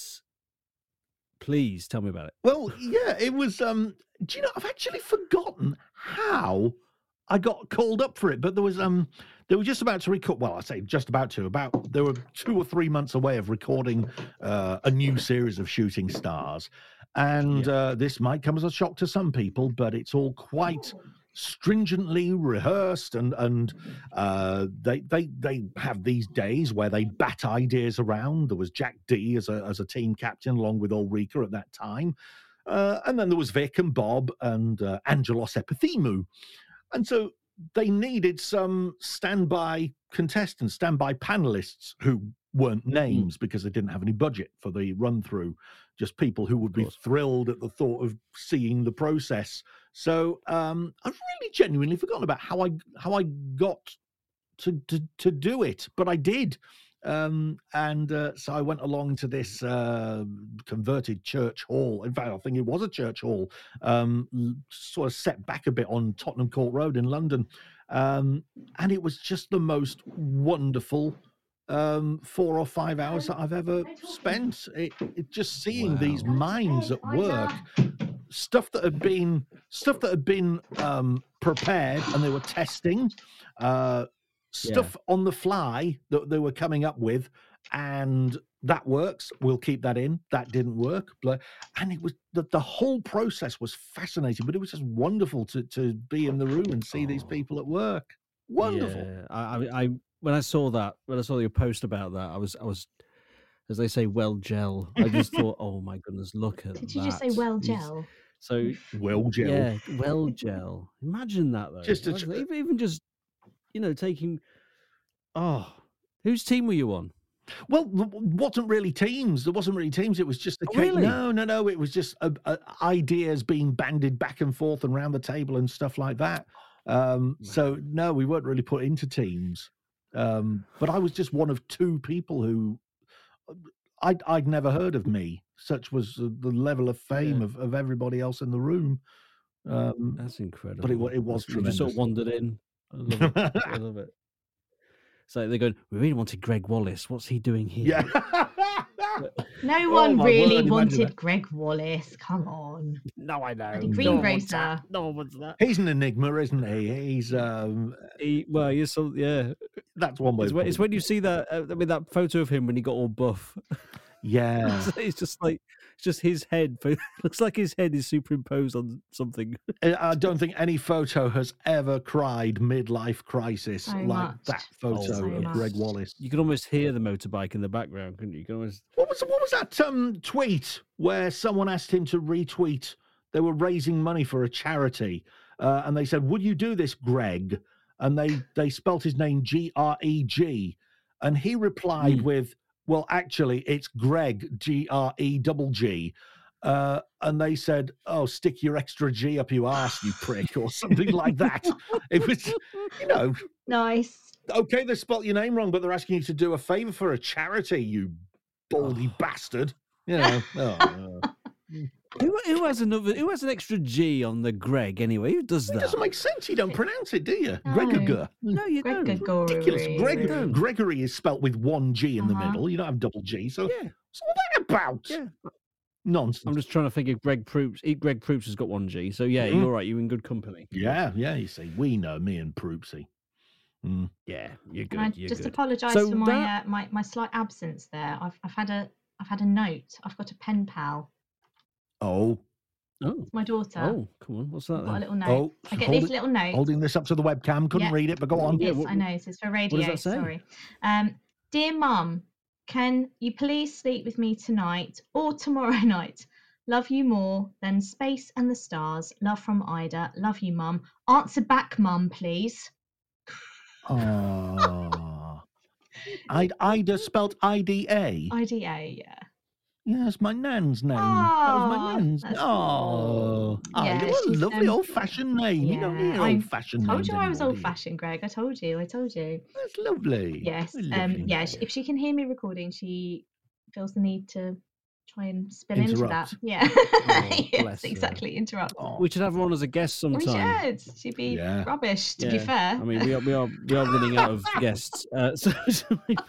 please tell me about it.
Well, yeah, it was. Um, do you know? I've actually forgotten how I got called up for it, but there was um, they were just about to record. Well, I say just about to. About they were two or three months away of recording uh, a new series of Shooting Stars, and uh, this might come as a shock to some people, but it's all quite stringently rehearsed and and uh they they they have these days where they bat ideas around. There was Jack Dee as a as a team captain along with ulrika at that time. Uh, and then there was vic and bob and uh, Angelos Epithemiou and so they needed some standby contestants standby panelists who weren't names because they didn't have any budget for the run through just people who would be thrilled at the thought of seeing the process so um, I've really genuinely forgotten about how I how I got to to, to do it, but I did. Um, and uh, so I went along to this uh, converted church hall. In fact, I think it was a church hall, um, sort of set back a bit on Tottenham Court Road in London. Um, and it was just the most wonderful um, four or five hours that I've ever spent. It, it just seeing these
Wow.
minds at work stuff that had been stuff that had been um, prepared and they were testing uh, stuff on the fly that they were coming up with and that works we'll keep that in that didn't work blah. and it was the, the whole process was fascinating but it was just wonderful to to be in the room and see these
Oh.
people at work wonderful
Yeah, I, I, I, when I saw that, when I saw your post about that, I was, I was, as they say, well gel. I just thought, oh my goodness, look at that.
Did you just say well gel?
So
well gel,
yeah, well gel. Imagine that though.
Just tr-
even, even just, you know, taking. Oh, whose team were you on?
Well, wasn't really teams. There wasn't really teams. It was just a
Oh, really?
No, no, no. It was just uh, uh, ideas being bandied back and forth and round the table and stuff like that. Um, so no, we weren't really put into teams. Um, but I was just one of two people who uh, I'd I'd never heard of me. Such was the the level of fame
Yeah.
of, of everybody else in the room. Um,
That's incredible.
wa- it was
That's- You just sort of wandered in. I love it. I love it. (laughs) So they're going. We really wanted Gregg Wallace. What's he doing here?
yeah. (laughs)
No (laughs)
Oh,
one
my
really
word,
wanted. Gregg Wallace. Come on.
No, I know.
Bloody
No
Green
one.
Grocer.
No one wants that.
He's an enigma, isn't he? He's um,
He, well, you're so yeah.
that's one way.
It's when, it's when you see that. Uh, I mean, that photo of him when he got all buff.
It. (laughs) Yeah.
it's just like it's just his head. But (laughs) looks like his head is superimposed on something. (laughs)
I I don't think any photo has ever cried midlife crisis
So
like
much.
that photo
So
of
Gregg.
Wallace.
You can almost hear the motorbike in the background, couldn't you? You can almost.
What was what was that um, tweet where someone asked him to retweet? They were raising money for a charity, uh, and they said, "Would you do this, Greg?" And they they spelt his name G R E G, and he replied
Mm.
with, "Well, actually, it's Greg G R E double G." Uh, and they said, "Oh, stick your extra G up your ass, you prick," or something like that. It was, you know, (laughs)
Nice.
okay, they spelt your name wrong, but they're asking you to do a favor for a charity, you baldy bastard. You know. oh, (laughs)
Who, who has another? Who has an extra G on the Greg anyway? Who does
it
that?
doesn't make sense. You don't pronounce it, do you?
No.
Gregor.
No, you don't.
Ridiculous. Greg,
Don't.
Gregory is spelt with one G in the
Uh-huh.
middle. You don't have double G. So
Yeah,
what's all that about?
yeah.
Nonsense.
I'm just trying to think if Greg Proops. Greg Proops has got one G. So yeah,
Mhm.
you're right. You're in good company.
Yeah, yeah, you see. We know me and Proopsy. Mm.
Yeah, you're good.
Can I
you're
just apologise
So
for my,
that-
uh, my my slight absence there? I've I've had a I've had a note. I've got a pen pal.
Oh,
Oh,
It's my daughter.
oh, come on. What's that
I've got a
then?
little note.
oh,
I get
hold
this
it-
little note.
holding this up to the webcam. Couldn't
Yeah.
read it, but go on.
Yeah,
Yes,
what-
I know. So it's for
does
radio.
that say?
Sorry. Um, dear mum, can you please sleep with me tonight or tomorrow (laughs) night? Love you more than space and the stars. Love from Ida. Love you, mum. Answer back, mum, please.
Oh, (laughs) I, Ida spelt I D A.
IDA, yeah.
Yes, my nan's name. that was my
Aw,
nan's.
that's
Oh,
Yeah,
Ida, what a lovely
um,
old-fashioned name. you don't
yeah,
hear old-fashioned I
Told
names
you I was old fashioned, Greg. I told you. I told you.
That's lovely.
Yes.
A
Um. Yeah. sh-
name.
If she can hear me recording, she feels the need to try and spill into that. Yeah. (laughs)
bless
yes.
her.
Exactly. Interrupt.
Oh,
We should have her on as a guest
We should. She'd be
Yeah.
rubbish. To be fair.
I mean, we are we are we are running out of (laughs) guests. Uh, (laughs) so, so maybe-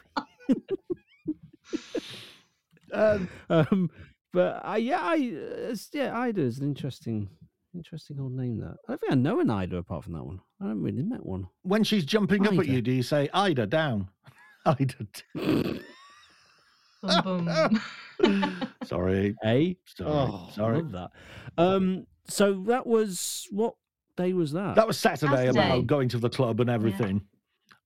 um, (laughs)
um, but uh, yeah, I uh, it's- yeah, Ida is an interesting, interesting old name. That I don't think I know an Ida apart from that one. I haven't really met one.
when she's jumping up at you, do you say Ida down? (laughs) Ida. d-
Boom, boom. (laughs)
Sorry,
Eh?
sorry,
Oh,
sorry.
love that. Um, so that was what day was that?
That was Saturday,
Saturday.
about going to the club and everything.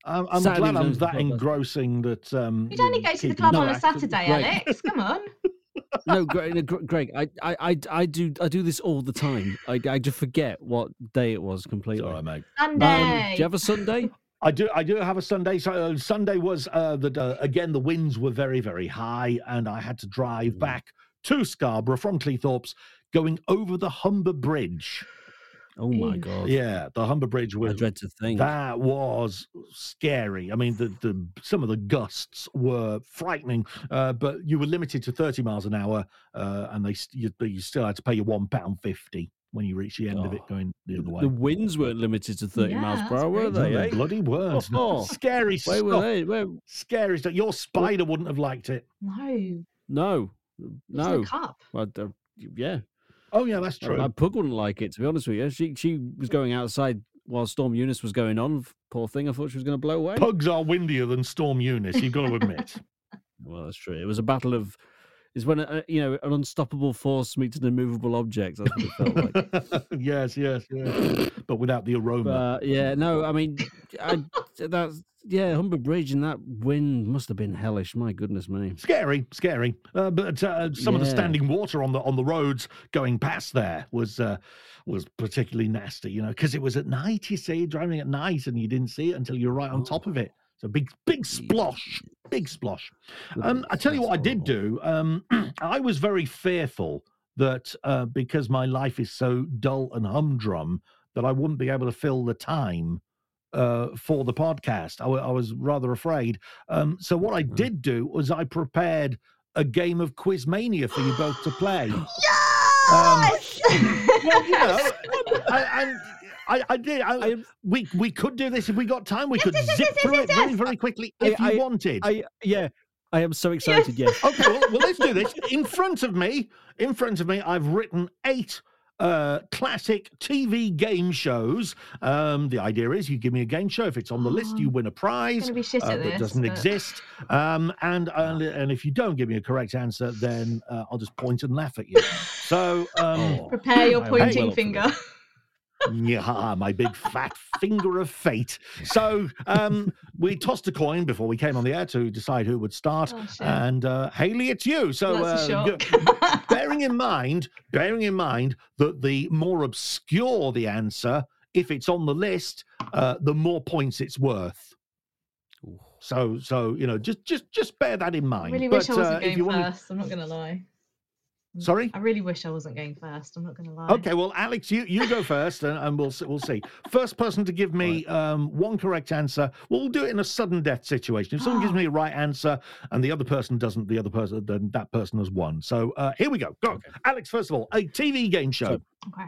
I'm, I'm glad I'm
going to the
that
club,
engrossing that. Um,
You'd only go to the
keeping
club on a Saturday,
Greg.
Alex. Come on. (laughs)
no, Greg, no, Greg I, I, I, I do, I do this all the time. I, I just forget what day it was completely.
all right, mate.
Um,
Sunday.
do you have a Sunday?
I do. I do have a Sunday. So uh, Sunday was uh, that uh, again. The winds were very, very high, and I had to drive
Mm.
back to Scarborough from Cleethorpes, going over the Humber Bridge.
Oh my god!
Yeah, the Humber Bridge
I
was
dread to think.
that was scary. I mean, the the some of the gusts were frightening, uh, but you were limited to thirty miles an hour, uh, and they you, you still had to pay your one pound fifty when you reach the end of it
Oh,
going the other way.
The winds weren't limited to thirty miles per hour, were they?
they
eh?
bloody words. (laughs)
Oh,
Scary
Where
stuff.
were they? Where?
Scary stuff. Your spider wouldn't have liked it.
No.
No,
It's
no.
in a cup.
Well, yeah,
Oh yeah, that's true.
My pug wouldn't like it, to be honest with you. She she was going outside while Storm Eunice was going on. Poor thing, I thought she was going to blow away.
Pugs are windier than Storm Eunice. You've got to admit.
Well, that's true. It was a battle of. Is when a, you know an unstoppable force meets an immovable object. That's what it felt like. (laughs)
yes, yes, yes. But without the aroma.
But yeah, no, I mean, I, that's yeah, Humber Bridge and that wind must have been hellish. My goodness me.
Scary, scary. Uh, but uh, some of the standing water on the on the roads going past there was uh, was particularly nasty. You know, because it was at night. You see, driving at night, and you didn't see it until you're right on top of it. So big, big splosh, big splosh. Um, I tell you what I did do. Um, (clears throat) I was very fearful that uh, because my life is so dull and humdrum that I wouldn't be able to fill the time uh, for the podcast. I, was rather afraid. Um, so what I
Mm.
did do was I prepared a game of Quizmania for you both to play. (gasps)
Yes! (laughs)
Well, you know, I, (laughs) and I, I did. I,
I
we we could do this if we got time. We
Yes,
could
yes, yes,
zip
yes,
through
yes,
it very
yes.
very quickly
I-
if you
I-
wanted.
I yeah, I am so excited. Yes.
Okay, well, well, let's do this. In front of me, in front of me, I've written eight uh, classic TV game shows. Um, the idea is you give me a game show. If it's on the list, you
Oh,
win a prize
gonna be shit
uh,
at
that
this.
doesn't
but-
exist. Um, and and and if you don't give me a correct answer, then uh, I'll just point and laugh at you. So. Um,
Oh,
Prepare your
I
pointing
well up for
finger.
This.
yeah, my big fat finger of fate. So um, we tossed a coin before we came on the air to decide who would start.
Oh,
and uh, Haley, it's you. So
That's
uh, go-
shock.
bearing in mind, bearing in mind that the more obscure the answer, if it's on the list, uh, the more points it's worth. So, so you know, just just just bear that in
I
mind.
really
but
wish I wasn't
uh, if
going
you want,
first. I'm not gonna lie. Mm,
sorry.
I really wish I wasn't going first. I'm not gonna lie.
Okay, well, Alex, you, you go first, and, and we'll see, we'll see. First person to give me um, one correct answer. We'll do it in a sudden death situation. If someone gives me a (gasps) right answer and the other person doesn't, the other person then that person has won. So uh, here we go. Go,
Okay.
Alex. First of all, a TV game show.
Okay.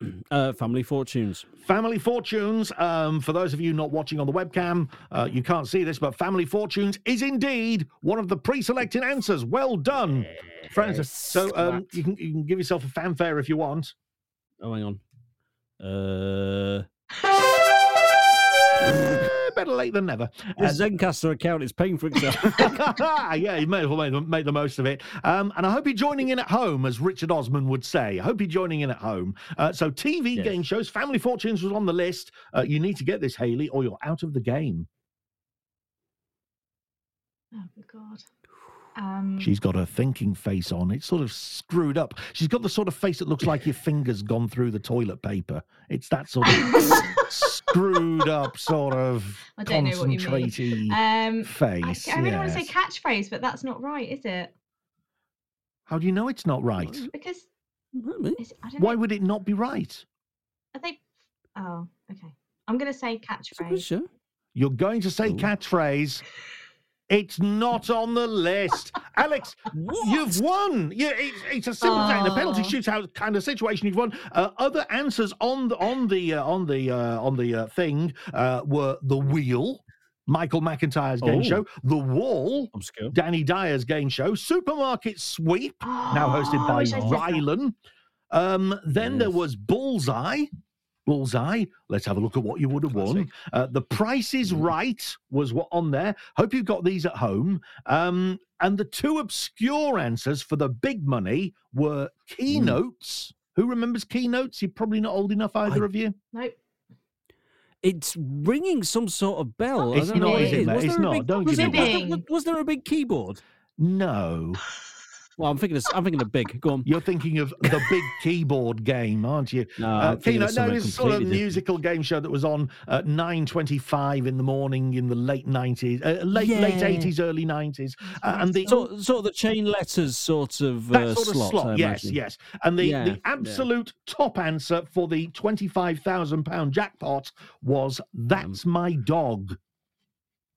(clears throat)
Uh, Family Fortunes.
Family Fortunes. Um, for those of you not watching on the webcam, uh, you can't see this, but Family Fortunes is indeed one of the pre-selected answers. Well done, Francis. So um, you can you can give yourself a fanfare if you want.
Oh, hang on. Uh, (laughs)
Better late than never.
this Zencastr account is paying for itself. (laughs)
yeah, you may as well make the, make the most of it. Um, and I hope you're joining in at home, as Richard Osman would say. I hope you're joining in at home. Uh, so, TV
Yes.
game shows, Family Fortunes was on the list. Uh, you need to get this, Haley, or you're out of the game.
Oh good god. Um,
She's got her thinking face on. It's sort of screwed up. She's got the sort of face that looks like your fingers gone through the toilet paper. It's that sort of (laughs) screwed up sort of
I don't know what you mean. um, I,
face.
I really want to say
yes.
catchphrase, but that's not right, is it?
How do you know it's not right?
Because it's, I don't
Why
know.
would it not be right?
Are they? Oh, okay. I'm gonna say
It's a
catchphrase.
show.
You're going to say
Ooh.
catchphrase. It's not on the list. (laughs) Alex, you've won. Yeah, it's, it's a simple thing. The penalty shootout kind of situation. You've won. Uh, other answers on the on the uh, on the uh, on the uh, thing uh, were the wheel, Michael McIntyre's game
Oh.
show, the wall, Danny Dyer's game show, supermarket sweep, now hosted (gasps) by
wish I said that.
Rylan. Um, then there was Bullseye. Bullseye. Let's have a look at what you would have won. Uh, the Price is
Mm.
Right was what on there. Hope you've got these at home. Um, and the two obscure answers for the big money were keynotes. Who remembers keynotes? You're probably not old enough, either
I-
of you.
Nope.
It's ringing some sort of bell.
It's
don't know
not,
what
is it,
is.
mate?
Was
It's not.
big-
Don't
was
give
there,
me
was, there, was there a big keyboard?
No. (laughs)
Well, I'm thinking of, I'm thinking of big. Go on.
You're thinking of the big (laughs) keyboard game, aren't you?
No,
Uh,
I'm thinking
Keynote,
of
no, it's sort of
completely different.
musical game show that was on at 9.25 in the morning in the late 90s, uh, late late 80s, early 90s. Uh, and the
Sort, sort of the chain letters sort of
that
uh,
sort of
slot.
slot, yes, yes. And the,
Yeah,
the
yeah.
absolute top answer for the £25,000 jackpot was That's My Dog.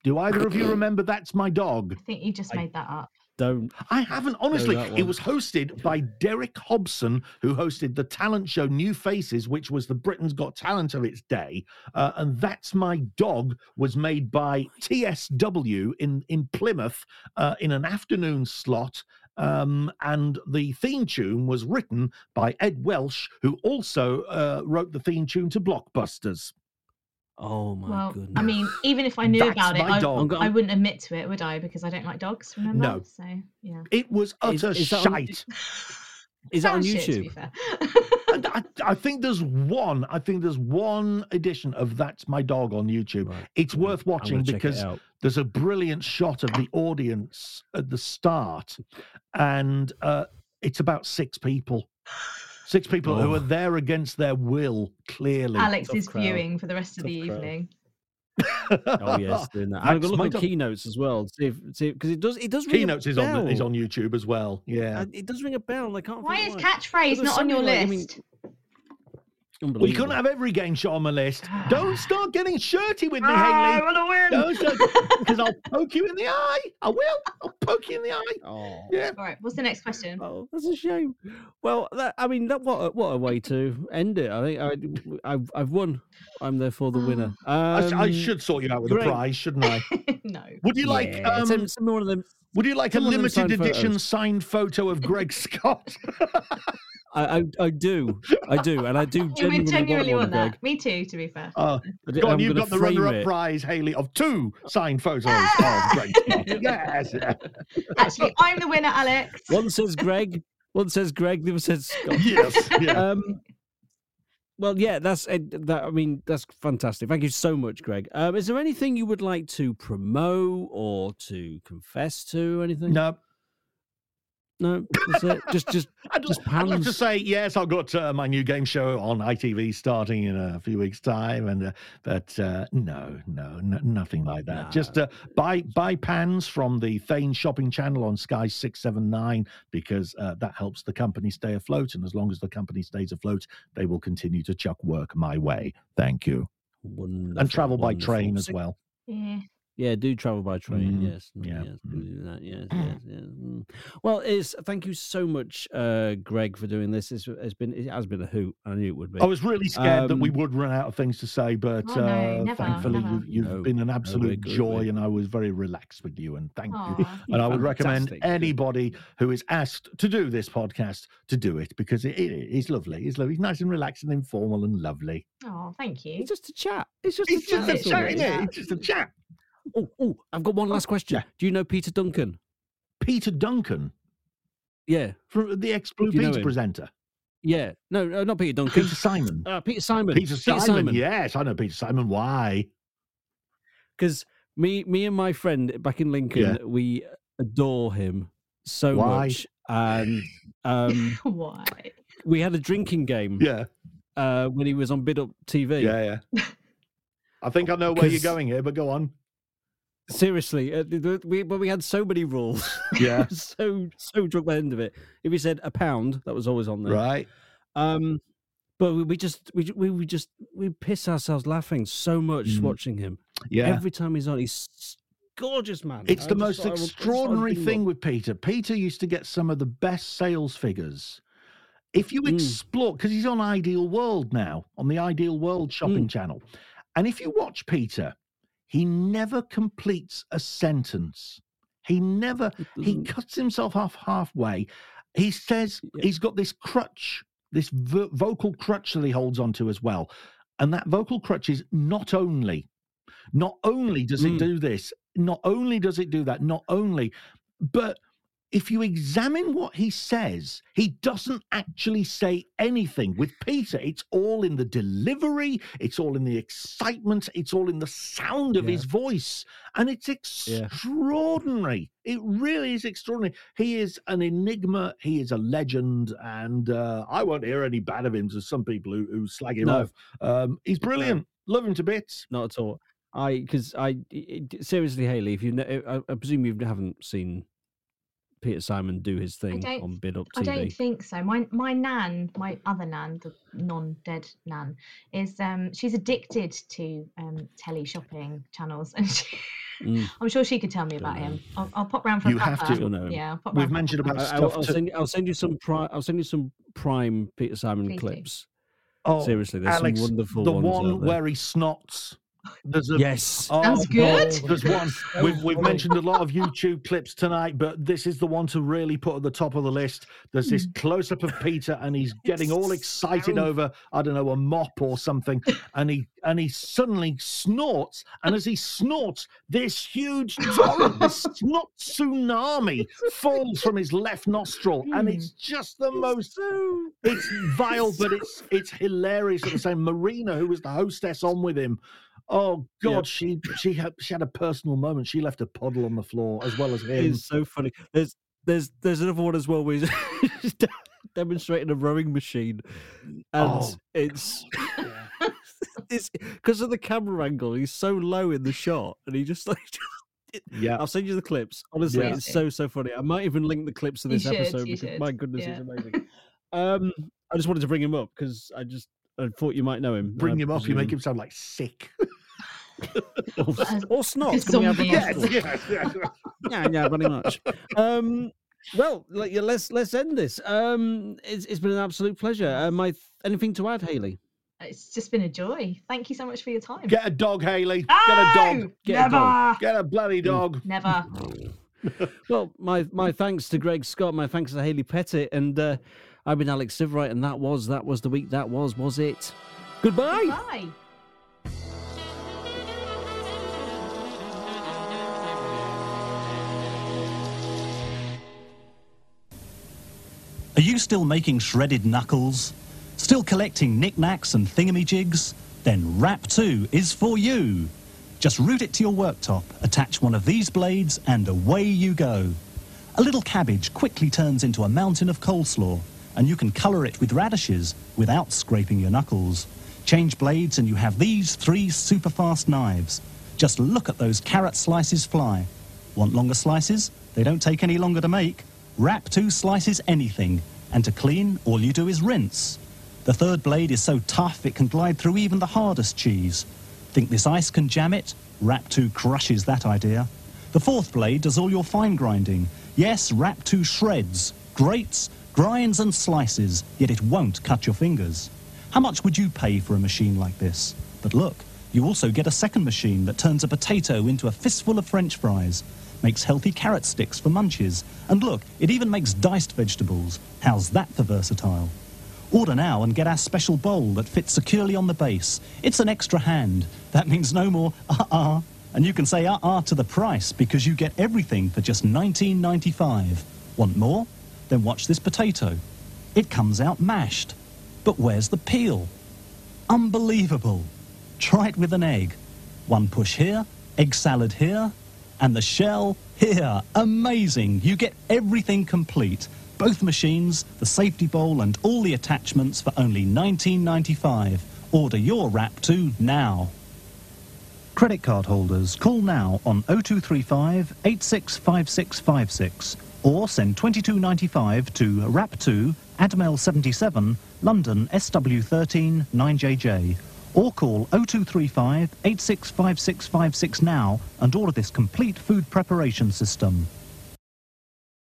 Do either of you (clears throat) remember That's My Dog?
I think you just
I-
made that up.
Don't.
I haven't, honestly. It was hosted by Derek Hobson, who hosted the talent show New Faces, which was the Britain's Got Talent of its day. Uh, and That's My Dog was made by TSW in, in Plymouth uh, in an afternoon slot. Um, and the theme tune was written by Ed Welch, who also uh, wrote the theme tune to Blockbusters.
Oh my
well,
goodness.
I mean, even if I knew
That's
about it, I,
dog.
I'm go-
I wouldn't admit to it, would I? Because I don't like dogs. Remember?
No.
So yeah.
It was
Is-
utter
is that on-
shite. (laughs)
is that on
Sounds shit, to be
YouTube?
fair.
I, I think there's one. I think there's one edition of That's My Dog on YouTube.
Right.
It's
I'm
worth watching
gonna check it
because there's a brilliant shot of the audience at the start, and uh, it's about six people. Six people who
Oh.
are there against their will, clearly.
Alex
Tough
is
crowd.
viewing for the rest of the
Tough crowd.
evening. (laughs)
Oh yes, doing that. I'm
That's
gonna
my
look at
dog.
keynotes as well. See if see because it does it does ring
Keynotes
a
is on is on YouTube as well. Yeah.
Uh, it does ring a bell. and I can't.
Why is
why.
catchphrase not on your
something like- I mean,
list?
We couldn't have every game shot on my list. (sighs) Don't start getting shirty with me,
Ah, I want to win. (laughs)
Because I'll poke you in the eye. I will. I'll poke you in the eye.
Oh.
Yeah.
All right. What's the next question?
Oh, that's a shame. Well, that, I mean, that what a, what a way to end it. I think I, I've I've won. I'm therefore the winner.
I, I
Um,
should sort you out with
great.
a prize, shouldn't I? (laughs)
no.
Would you like
yeah,
um,
send, send me one of them.
Would you like a
Some of them
limited
signed
edition
photos.
signed photo of Greg Scott? (laughs)
I, I I do, I do, and I do (laughs)
You would
genuinely,
genuinely
want,
want
one,
that. Me too, to be fair.
Oh,
Greg.
Go on, you've got the runner-up
it.
prize, Haley, of two (laughs) signed photos of Greg Scott. Yes.
Actually, I'm the winner, Alex.
One says Greg, one says Greg, the other says Scott. (laughs)
yes. Yeah.
Um, well, yeah, that's uh, that. I mean, that's fantastic. Thank you so much, Greg. Um, is there anything you would like to promote or to confess to? Anything?
No,
no, that's it. Just, just (laughs)
I'd,
Just
I'd love to say yes. I've got uh, my new game show on ITV starting in a few weeks' time, and uh, but uh, no, no, n- nothing like that. Just uh, buy buy pans from the Thane Shopping Channel on Sky Six Seven Nine because uh, that helps the company stay afloat, and as long as the company stays afloat, they will continue to chuck work my way. Thank you,
wonderful,
and travel by
wonderful.
train as well.
Yeah.
Yeah, do travel by train.
Mhm.
Yes, mm,
Yeah,
yes,
mm.
do that. Yes, yes, yes. mm. Well, it's thank you so much, uh, Greg, for doing this. It's, it's been it has been a hoot. I knew it would be.
I was really scared that we
Um,
would run out of things to say, but
Oh, no,
uh,
never,
thankfully
never.
you've, you've
No,
been an absolute
good,
joy, and I was very relaxed with you. And thank you. And I would recommend
Fantastic. Good.
anybody who is asked to do this podcast to do it because it, it is lovely. It's lovely. It's nice and relaxed and informal and lovely.
Oh, thank you.
It's just a chat. It's just
It's
a chat.
just a chat,
it
isn't it? It's just a chat.
Oh, oh, I've got one last question.
yeah.
Do you know Peter Duncan?
Peter Duncan,
Yeah,
from the ex Blue
Do you know
Peter
him?
presenter.
yeah. No, no, not Peter Duncan.
Peter Simon. (laughs)
Uh, Peter Simon.
Peter Simon. Yes, I know Peter Simon. Why?
Because me, me and my friend back in Lincoln,
Yeah.
we adore him. so
Why?
much, and um, (laughs)
Why?
we had a drinking game
Yeah,
uh, when he was on Bid Up TV.
yeah, yeah. (laughs) I think I know where you're going here, but go on.
Seriously, uh, we, but we had so many rules.
Yeah, (laughs)
so so drunk by the end of it. If he said a pound, that was always on there.
right.
Um, but we, we just we, we we just we piss ourselves laughing so much
Mm.
watching him.
Yeah.
Every time he's on, he's gorgeous, man.
It's
I
the most
thought would- I just thought I'd
extraordinary thing with Peter. Peter used to get some of the best sales figures. If you
Mm.
explore, because he's on Ideal World now, on the Ideal World shopping
Mm.
channel. And if you watch Peter, he never completes a sentence. He never, he
Mm.
cuts himself off halfway. He says
Yeah.
he's got this crutch, this vo- vocal crutch that he holds onto as well. And that vocal crutch is not only, not only does it
Mm.
do this, not only does it do that, not only, but if you examine what he says, he doesn't actually say anything. With Peter, it's all in the delivery, it's all in the excitement, it's all in the sound of
Yeah.
his voice. And it's
Yeah.
extraordinary. It really is extraordinary. He is an enigma, he is a legend, and uh, I won't hear any bad of him to some people who, who slag him
No.
off. Um, he's brilliant. Love him to bits.
Not at all. I because I seriously, Haley, if you ne- I, I presume you haven't seen Peter Simon do his thing on Bid Up
I don't think so. My my nan, my other nan, the non-dead nan, is um she's addicted to um telly shopping channels, and she,
Mm. (laughs)
I'm sure she could tell me about him. I'll, I'll pop round for
You
a
have
cuppa.
to.
You'll know.
Yeah, I'll pop
We've
round for a
mentioned
cuppa.
about
I,
stuff
will
to-
send you, I'll send you some pri- I'll send you some prime Peter Simon
Please do.
clips.
Oh,
Seriously, there's
Alex,
some wonderful
the
ones
one
out there.
where he snots. There's a
yes,
Oh,
Sounds good.
There's one. We've, we've mentioned a lot of YouTube clips tonight, but this is the one to really put at the top of the list. There's this close up of Peter, and he's (laughs) getting all excited over I don't know a mop or something, (laughs) and he and he suddenly snorts, and as he snorts, this huge (laughs) torrent, this snot tsunami falls from his left nostril, and it's just the most. It's vile, but it's it's hilarious at the same. Marina, who was the hostess on with him, oh god,
Yep.
she she had she had a personal moment. She left a puddle on the floor as well as him.
It's so funny. There's there's there's another one as well where he's (laughs) demonstrating a rowing machine, and
Oh.
it's (laughs) it's because of the camera angle. He's so low in the shot, and he just (laughs) like.
Yeah,
I'll send you the clips. Honestly,
Yeah.
it's so so funny. I might even link the clips to
You
this
should,
episode because
should.
my goodness,
Yeah.
it's amazing. Um, I just wanted to bring him up because I just I thought you might know him.
bring
I
him up. You make him sound like sick.
Or,
As-
or snot. Can we have a
yes, yes, yes. (laughs)
yeah, yeah, pretty much. Um, well, like, let's let's end this. Um, it's, it's been an absolute pleasure. Uh, my anything to add, Haley?
It's just been a joy. Thank you so much for your time.
Get a dog, Haley.
no!
Get a dog.
Get a
never,
dog.
Get a bloody dog.
never. (laughs)
Well, my my thanks to Greg Scott, my thanks to Haley Pettit, and uh, I've been Alex Siverite, and that was that was the week. That was was it. Goodbye.
Bye.
You still making shredded knuckles? Still collecting knickknacks and thingamajigs? Then Wrap 2 is for you. Just route it to your worktop, attach one of these blades, and away you go. A little cabbage quickly turns into a mountain of coleslaw, and you can colour it with radishes without scraping your knuckles. Change blades, and you have these three super fast knives. Just look at those carrot slices fly. Want longer slices? They don't take any longer to make. Wrap 2 slices anything, and to clean, all you do is rinse. The third blade is so tough it can glide through even the hardest cheese. Think this ice can jam it? Rap2 crushes that idea. The fourth blade does all your fine grinding. Yes, Rap2 shreds, grates, grinds and slices, yet it won't cut your fingers. How much would you pay for a machine like this? But look, you also get a second machine that turns a potato into a fistful of french fries, makes healthy carrot sticks for munches, and look, it even makes diced vegetables. How's that for versatile? Order now and get our special bowl that fits securely on the base. It's an extra hand. That means no more uh-uh. And you can say uh-uh to the price because you get everything for just $19.95. Want more? Then watch this potato. It comes out mashed. But where's the peel? Unbelievable. Try it with an egg. One push here, egg salad here, And the shell? Here, amazing. You get everything complete. Both machines, the safety bowl and all the attachments for only $19.95. Order your Wrap 2 now. Credit card holders, call now on 0235 865656 or send 22.95 to RAP2, Admail 77, London SW13 9JJ. Or call 0235 865656 now and order this complete food preparation system.